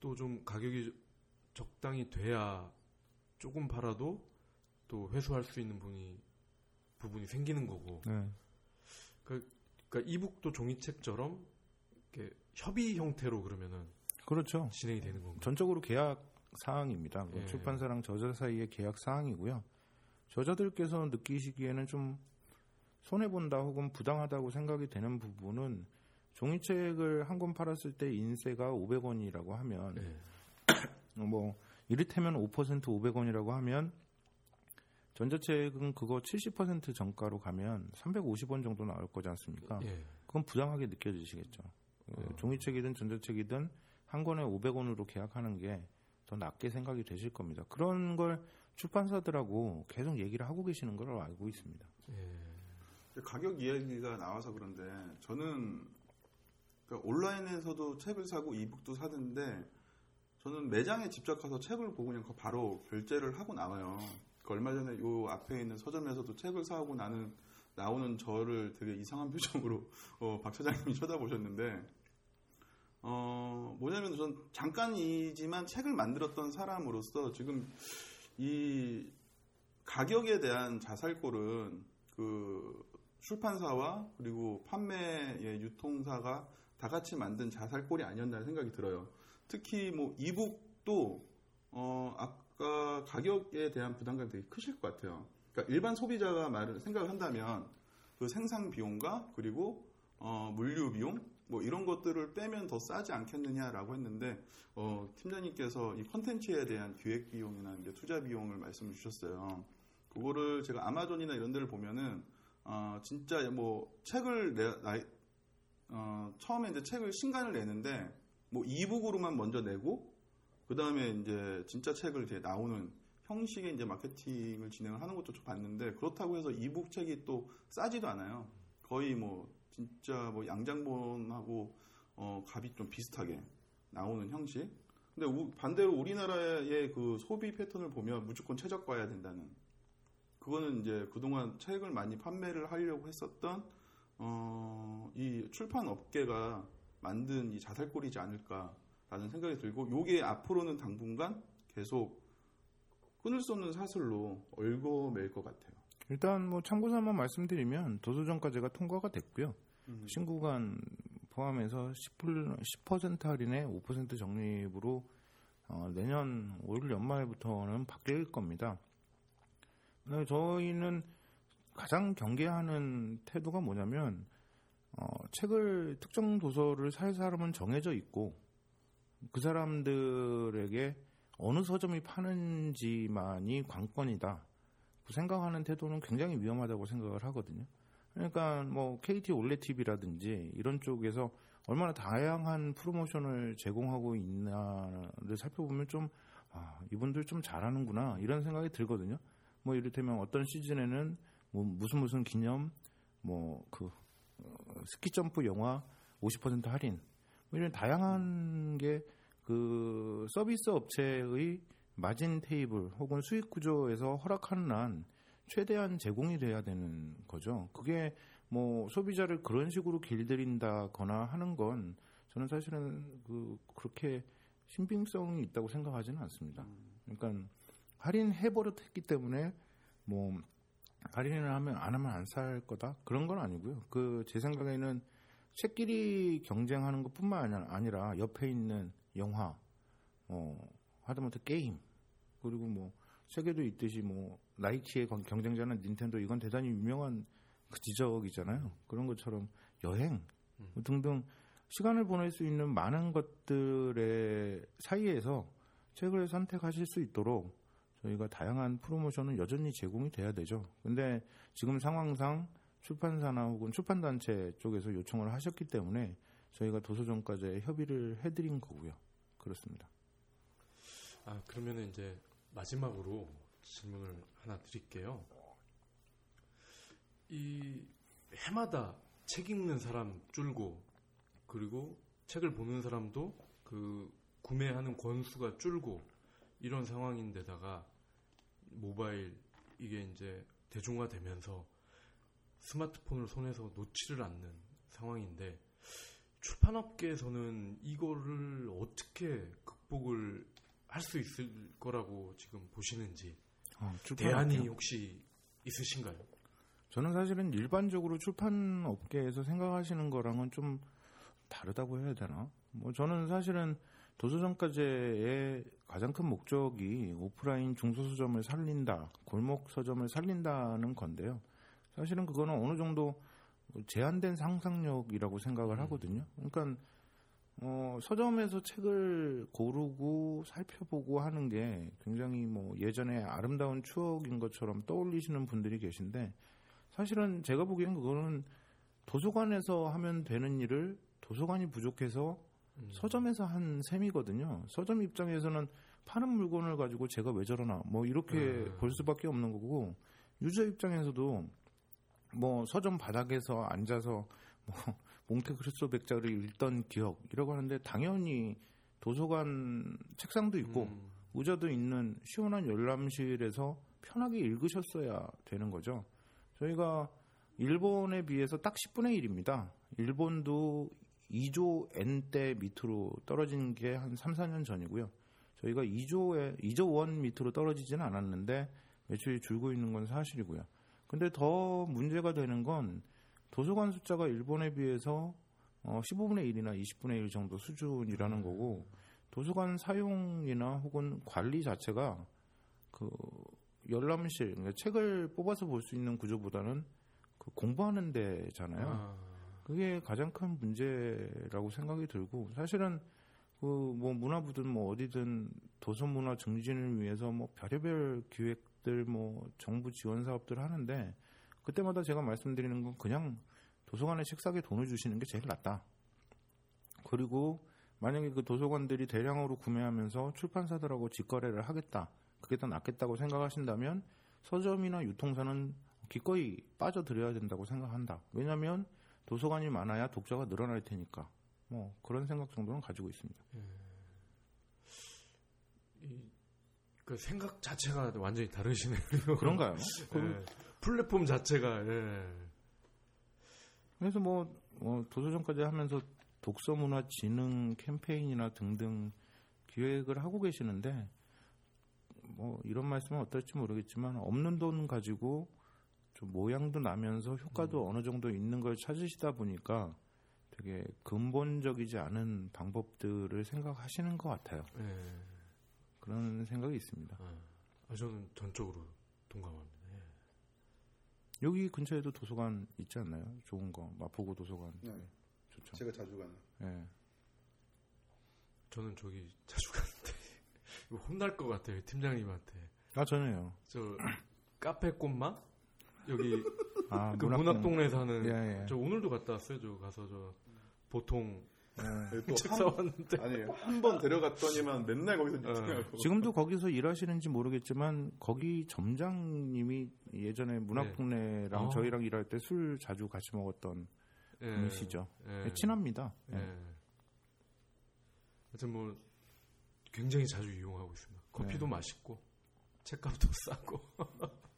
또좀 가격이 적당히 돼야 조금 팔아도 또 회수할 수 있는 분이 부분이 생기는 거고. 네. 그러니까 이북도 종이책처럼 이렇게 협의 형태로 그러면은 그렇죠. 진행이 되는 건가요? 전적으로 계약 사항입니다. 뭐 예. 출판사랑 저자 사이의 계약 사항이고요. 저자들께서 느끼시기에는 좀 손해 본다 혹은 부당하다고 생각이 되는 부분은 종이책을 한 권 팔았을 때 인세가 500원이라고 하면 네. [COUGHS] 뭐 이를테면 5% 500원이라고 하면 전자책은 그거 70% 정가로 가면 350원 정도 나올 거지 않습니까? 예. 그건 부당하게 느껴지시겠죠. 그 어. 종이책이든 전자책이든 한 권에 500원으로 계약하는 게 더 낮게 생각이 되실 겁니다. 그런 걸 출판사들하고 계속 얘기를 하고 계시는 걸 알고 있습니다. 예. 가격 이야기가 나와서 그런데 저는 그러니까 온라인에서도 책을 사고 이북도 사는데 저는 매장에 직접 가서 책을 보고 그냥 바로 결제를 하고 나와요. 그 얼마 전에 요 앞에 있는 서점에서도 책을 사고 나는 나오는 저를 되게 이상한 [LAUGHS] 표정으로 어, 박 차장님이 쳐다보셨는데 어 뭐냐면 전 잠깐이지만 책을 만들었던 사람으로서 지금 이 가격에 대한 자살골은 그 출판사와 그리고 판매의 유통사가 다 같이 만든 자살골이 아니었나 생각이 들어요. 특히 뭐 이북도 어 아까 가격에 대한 부담감이 되게 크실 것 같아요. 그러니까 일반 소비자가 말을 생각을 한다면 그 생산 비용과 그리고 어 물류 비용 뭐 이런 것들을 빼면 더 싸지 않겠느냐라고 했는데 어 팀장님께서 이 컨텐츠에 대한 기획 비용이나 이제 투자 비용을 말씀을 주셨어요. 그거를 제가 아마존이나 이런 데를 보면은 어, 진짜 뭐 책을 내, 나, 어, 처음에 이제 책을 신간을 내는데 뭐 이북으로만 먼저 내고 그 다음에 이제 진짜 책을 이제 나오는 형식의 이제 마케팅을 진행을 하는 것도 좀 봤는데 그렇다고 해서 이북 책이 또 싸지도 않아요. 거의 뭐 진짜 뭐 양장본하고 어, 값이 좀 비슷하게 나오는 형식. 근데 우- 반대로 우리나라의 그 소비 패턴을 보면 무조건 최저가야 된다는 그거는 이제 그동안 책을 많이 판매를 하려고 했었던 어, 이 출판 업계가 만든 이 자살골이지 않을까라는 생각이 들고 요게 앞으로는 당분간 계속 끊을 수 없는 사슬로 얽어맬 것 같아요. 일단 뭐 참고서만 말씀드리면 도서정가제가 통과가 됐고요. 음. 신구간 포함해서 10%, 10% 할인에 5% 적립으로 어, 내년 올 연말부터는 바뀔 겁니다. 네, 저희는 가장 경계하는 태도가 뭐냐면 어, 책을 특정 도서를 살 사람은 정해져 있고 그 사람들에게 어느 서점이 파는지만이 관건이다. 그 생각하는 태도는 굉장히 위험하다고 생각을 하거든요. 그러니까 뭐 KT 올레 TV라든지 이런 쪽에서 얼마나 다양한 프로모션을 제공하고 있나를 살펴보면 좀 아, 이분들 좀 잘하는구나 이런 생각이 들거든요. 뭐 이를테면 어떤 시즌에는 뭐 무슨 무슨 기념 뭐 그 스키 점프 영화 50% 할인 뭐 이런 다양한 게 그 서비스 업체의 마진 테이블 혹은 수익 구조에서 허락하는 한 최대한 제공이 돼야 되는 거죠. 그게 뭐 소비자를 그런 식으로 길들인다거나 하는 건 저는 사실은 그 그렇게 신빙성이 있다고 생각하지는 않습니다. 그러니까 할인해 버릇했기 때문에 뭐 할인을 하면 안 하면 안 살 거다 그런 건 아니고요. 그 제 생각에는 책끼리 경쟁하는 것뿐만 아니라 옆에 있는 영화, 어 하다못해 게임 그리고 뭐 세계도 있듯이 뭐 나이키의 경쟁자는 닌텐도 이건 대단히 유명한 그 지적이잖아요. 그런 것처럼 여행 뭐 등등 시간을 보낼 수 있는 많은 것들의 사이에서 책을 선택하실 수 있도록 저희가 다양한 프로모션은 여전히 제공이 돼야 되죠. 근데 지금 상황상 출판사나 혹은 출판단체 쪽에서 요청을 하셨기 때문에 저희가 도서정가제에 협의를 해드린 거고요. 그렇습니다. 아 그러면 이제 마지막으로 질문을 하나 드릴게요. 이 해마다 책 읽는 사람 줄고 그리고 책을 보는 사람도 그 구매하는 권수가 줄고 이런 상황인데다가 모바일 이게 이제 대중화되면서 스마트폰을 손에서 놓지를 않는 상황인데 출판업계에서는 이거를 어떻게 극복을 할 수 있을 거라고 지금 보시는지 어, 대안이 혹시 있으신가요? 저는 사실은 일반적으로 출판업계에서 생각하시는 거랑은 좀 다르다고 해야 되나? 뭐 저는 사실은 도서정가제의 가장 큰 목적이 오프라인 중소서점을 살린다, 골목 서점을 살린다는 건데요. 사실은 그거는 어느 정도 제한된 상상력이라고 생각을 음. 하거든요. 그러니까 어, 서점에서 책을 고르고 살펴보고 하는 게 굉장히 뭐 예전에 아름다운 추억인 것처럼 떠올리시는 분들이 계신데 사실은 제가 보기엔 그거는 도서관에서 하면 되는 일을 도서관이 부족해서 음. 서점에서 한 셈이거든요. 서점 입장에서는 파는 물건을 가지고 제가 왜 저러나 뭐 이렇게 음. 볼 수밖에 없는 거고 유저 입장에서도 뭐 서점 바닥에서 앉아서 뭐 [LAUGHS] 몽테크리스토 백자를 읽던 기억 이라고 하는데 당연히 도서관 책상도 있고 음. 의자도 있는 시원한 열람실에서 편하게 읽으셨어야 되는 거죠. 저희가 일본에 비해서 딱 10분의 1입니다. 일본도 2조 N대 밑으로 떨어진 게 한 3, 4년 전이고요. 저희가 2조에 2조 원 밑으로 떨어지지는 않았는데 매출이 줄고 있는 건 사실이고요. 근데 더 문제가 되는 건 도서관 숫자가 일본에 비해서 어 15분의 1이나 20분의 1 정도 수준이라는 거고 도서관 사용이나 혹은 관리 자체가 그 열람실 그러니까 책을 뽑아서 볼 수 있는 구조보다는 그 공부하는 데잖아요. 아. 그게 가장 큰 문제라고 생각이 들고 사실은 그 뭐 문화부든 뭐 어디든 도서 문화 증진을 위해서 뭐 별의별 기획들 뭐 정부 지원 사업들 하는데 그때마다 제가 말씀드리는 건 그냥 도서관에 책상에 돈을 주시는 게 제일 낫다. 그리고 만약에 그 도서관들이 대량으로 구매하면서 출판사들하고 직거래를 하겠다. 그게 더 낫겠다고 생각하신다면 서점이나 유통사는 기꺼이 빠져들여야 된다고 생각한다. 왜냐하면 도서관이 많아야 독자가 늘어날 테니까. 뭐 그런 생각 정도는 가지고 있습니다. 예. 이, 그 생각 자체가 완전히 다르시네요. [LAUGHS] 그런가요? 예. 플랫폼 자체가 예. 그래서 뭐, 뭐 도서점까지 하면서 독서문화 진흥 캠페인이나 등등 기획을 하고 계시는데 뭐 이런 말씀은 어떨지 모르겠지만 없는 돈 가지고 좀 모양도 나면서 효과도 음. 어느 정도 있는 걸 찾으시다 보니까 되게 근본적이지 않은 방법들을 생각하시는 것 같아요. 네. 그런 생각이 있습니다. 아, 저는 전적으로 동감합니다. 예. 여기 근처에도 도서관 있지 않나요? 좋은 거 마포구 도서관. 네. 좋죠. 제가 자주 가는. 네. 저는 저기 자주 가는데 [LAUGHS] 이거 혼날 것 같아요 팀장님한테. 아 저는요. 저 카페 꽃마 여기 아, 그 문학동네 사는 예, 예. 저 오늘도 갔다 왔어요. 저 가서 저 보통 네. 책 사왔는데 아니 한 번 데려갔더니만 맨날 거기서 네. 지금도 거기서 일하시는지 모르겠지만 거기 점장님이 예전에 문학동네랑 네. 저희랑 일할 때 술 자주 같이 먹었던 네. 분이시죠. 네. 친합니다. 네. 하여튼 뭐 굉장히 자주 이용하고 있습니다. 커피도 네. 맛있고 책값도 싸고. [LAUGHS]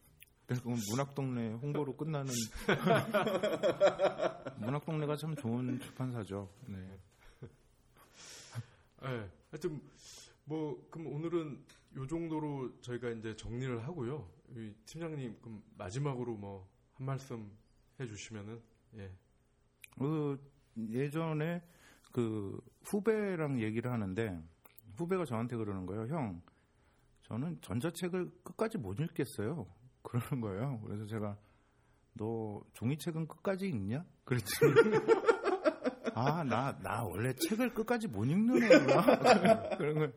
그래서 그건 문학동네 홍보로 끝나는 [LAUGHS] 문학동네가 참 좋은 출판사죠. 네. 네, 하여튼 뭐 그럼 오늘은 요 정도로 저희가 이제 정리를 하고요. 이 팀장님 그럼 마지막으로 뭐 한 말씀 해주시면은 예. 그 예전에 그 후배랑 얘기를 하는데 후배가 저한테 그러는 거예요. 형, 저는 전자책을 끝까지 못 읽겠어요. 그러는 거예요. 그래서 제가 너 종이책은 끝까지 읽냐? 그랬더니 아, 나, 나 원래 책을 끝까지 못 읽는 애구나. [LAUGHS] 그런 거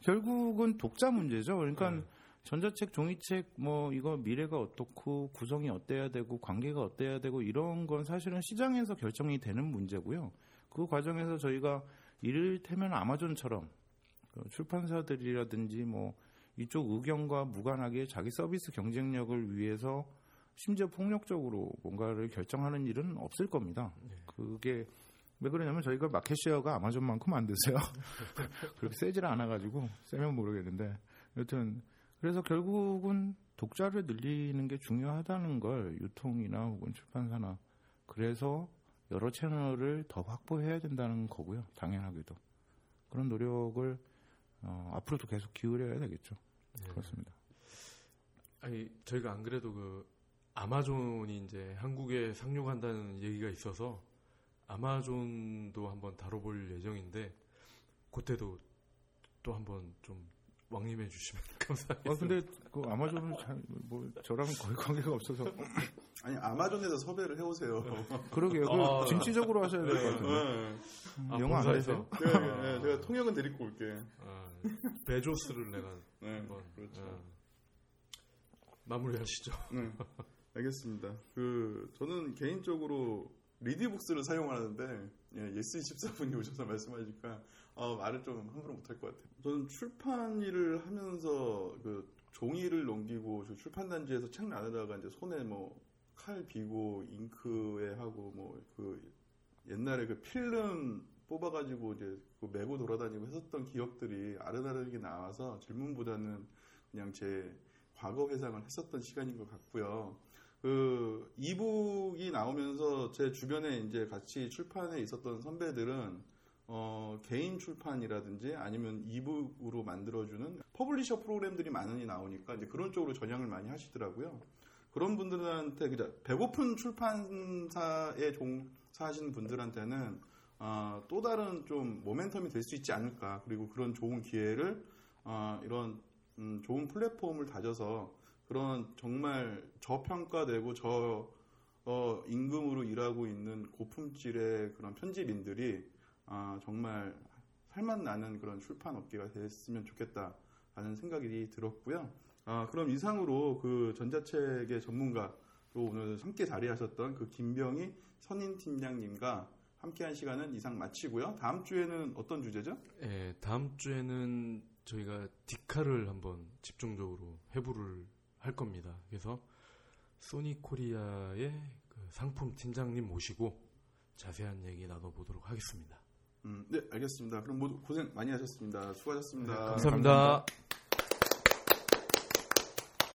결국은 독자 문제죠. 그러니까 네. 전자책, 종이책, 뭐, 이거 미래가 어떻고, 구성이 어때야 되고, 관계가 어때야 되고, 이런 건 사실은 시장에서 결정이 되는 문제고요. 그 과정에서 저희가 이를테면 아마존처럼 그 출판사들이라든지 뭐, 이쪽 의견과 무관하게 자기 서비스 경쟁력을 위해서 심지어 폭력적으로 뭔가를 결정하는 일은 없을 겁니다. 그게 왜 그러냐면 저희가 마켓쉐어가 아마존만큼 안 되세요. [LAUGHS] 그렇게 세질 않아가지고 세면 모르겠는데 여튼 그래서 결국은 독자를 늘리는 게 중요하다는 걸 유통이나 혹은 출판사나 그래서 여러 채널을 더 확보해야 된다는 거고요. 당연하게도 그런 노력을 어, 앞으로도 계속 기울여야 되겠죠. 예. 그렇습니다. 아니 저희가 안 그래도 그 아마존이 이제 한국에 상륙한다는 얘기가 있어서 아마존도 한번 다뤄볼 예정인데 그때도 또 한번 좀 왕림해 주시면 [LAUGHS] 감사하겠습니다. 아 근데 그 아마존은 잘, 뭐 저랑 거의 관계가 없어서 아니 아마존에서 섭외를 해오세요. 그러게요. 그 아. 진취적으로 하셔야 될 것 같은데. 네. 음, 아, 영어 안? 되세요? 제가, 네, 제가 통역은 데리고 올게. 아, 베조스를 내가 네, 한번 그렇죠. 어, 마무리하시죠. 네, 알겠습니다. 그 저는 개인적으로 리디북스를 사용하는데 예, 예스24분이 오셔서 [LAUGHS] 말씀하시니까 어, 말을 좀 함부로 못할 것 같아요. 저는 출판 일을 하면서 그 종이를 넘기고 저 출판 단지에서 책 나누다가 이제 손에 뭐 칼 비고 잉크에 하고 뭐 그 옛날에 그 필름 뽑아가지고 이제 그 메고 돌아다니고 했었던 기억들이 아른아른하게 나와서 질문보다는 그냥 제 과거 회상을 했었던 시간인 것 같고요. 그 e-book이 나오면서 제 주변에 이제 같이 출판에 있었던 선배들은 어, 개인 출판이라든지 아니면 e-book으로 만들어주는 publisher 프로그램들이 많이 나오니까 이제 그런 쪽으로 전향을 많이 하시더라고요. 그런 분들한테 그냥 배고픈 출판사에 종사하시는 분들한테는 어, 또 다른 좀 모멘텀이 될 수 있지 않을까 그리고 그런 좋은 기회를 어, 이런 음, 좋은 플랫폼을 다져서 그런 정말 저평가되고 저 어, 임금으로 일하고 있는 고품질의 그런 편집인들이 아, 정말 살맛 나는 그런 출판 업계가 됐으면 좋겠다라는 생각이 들었고요. 아, 그럼 이상으로 그 전자책의 전문가로 오늘 함께 자리하셨던 그 김병희 선임 팀장님과 함께한 시간은 이상 마치고요. 다음 주에는 어떤 주제죠? 예, 다음 주에는 저희가 디카를 한번 집중적으로 회부를 할 겁니다. 그래서 소니 코리아의 그 상품 팀장님 모시고 자세한 얘기 나눠보도록 하겠습니다. 음, 네, 알겠습니다. 그럼 모두 고생 많이 하셨습니다. 수고하셨습니다. 감사합니다.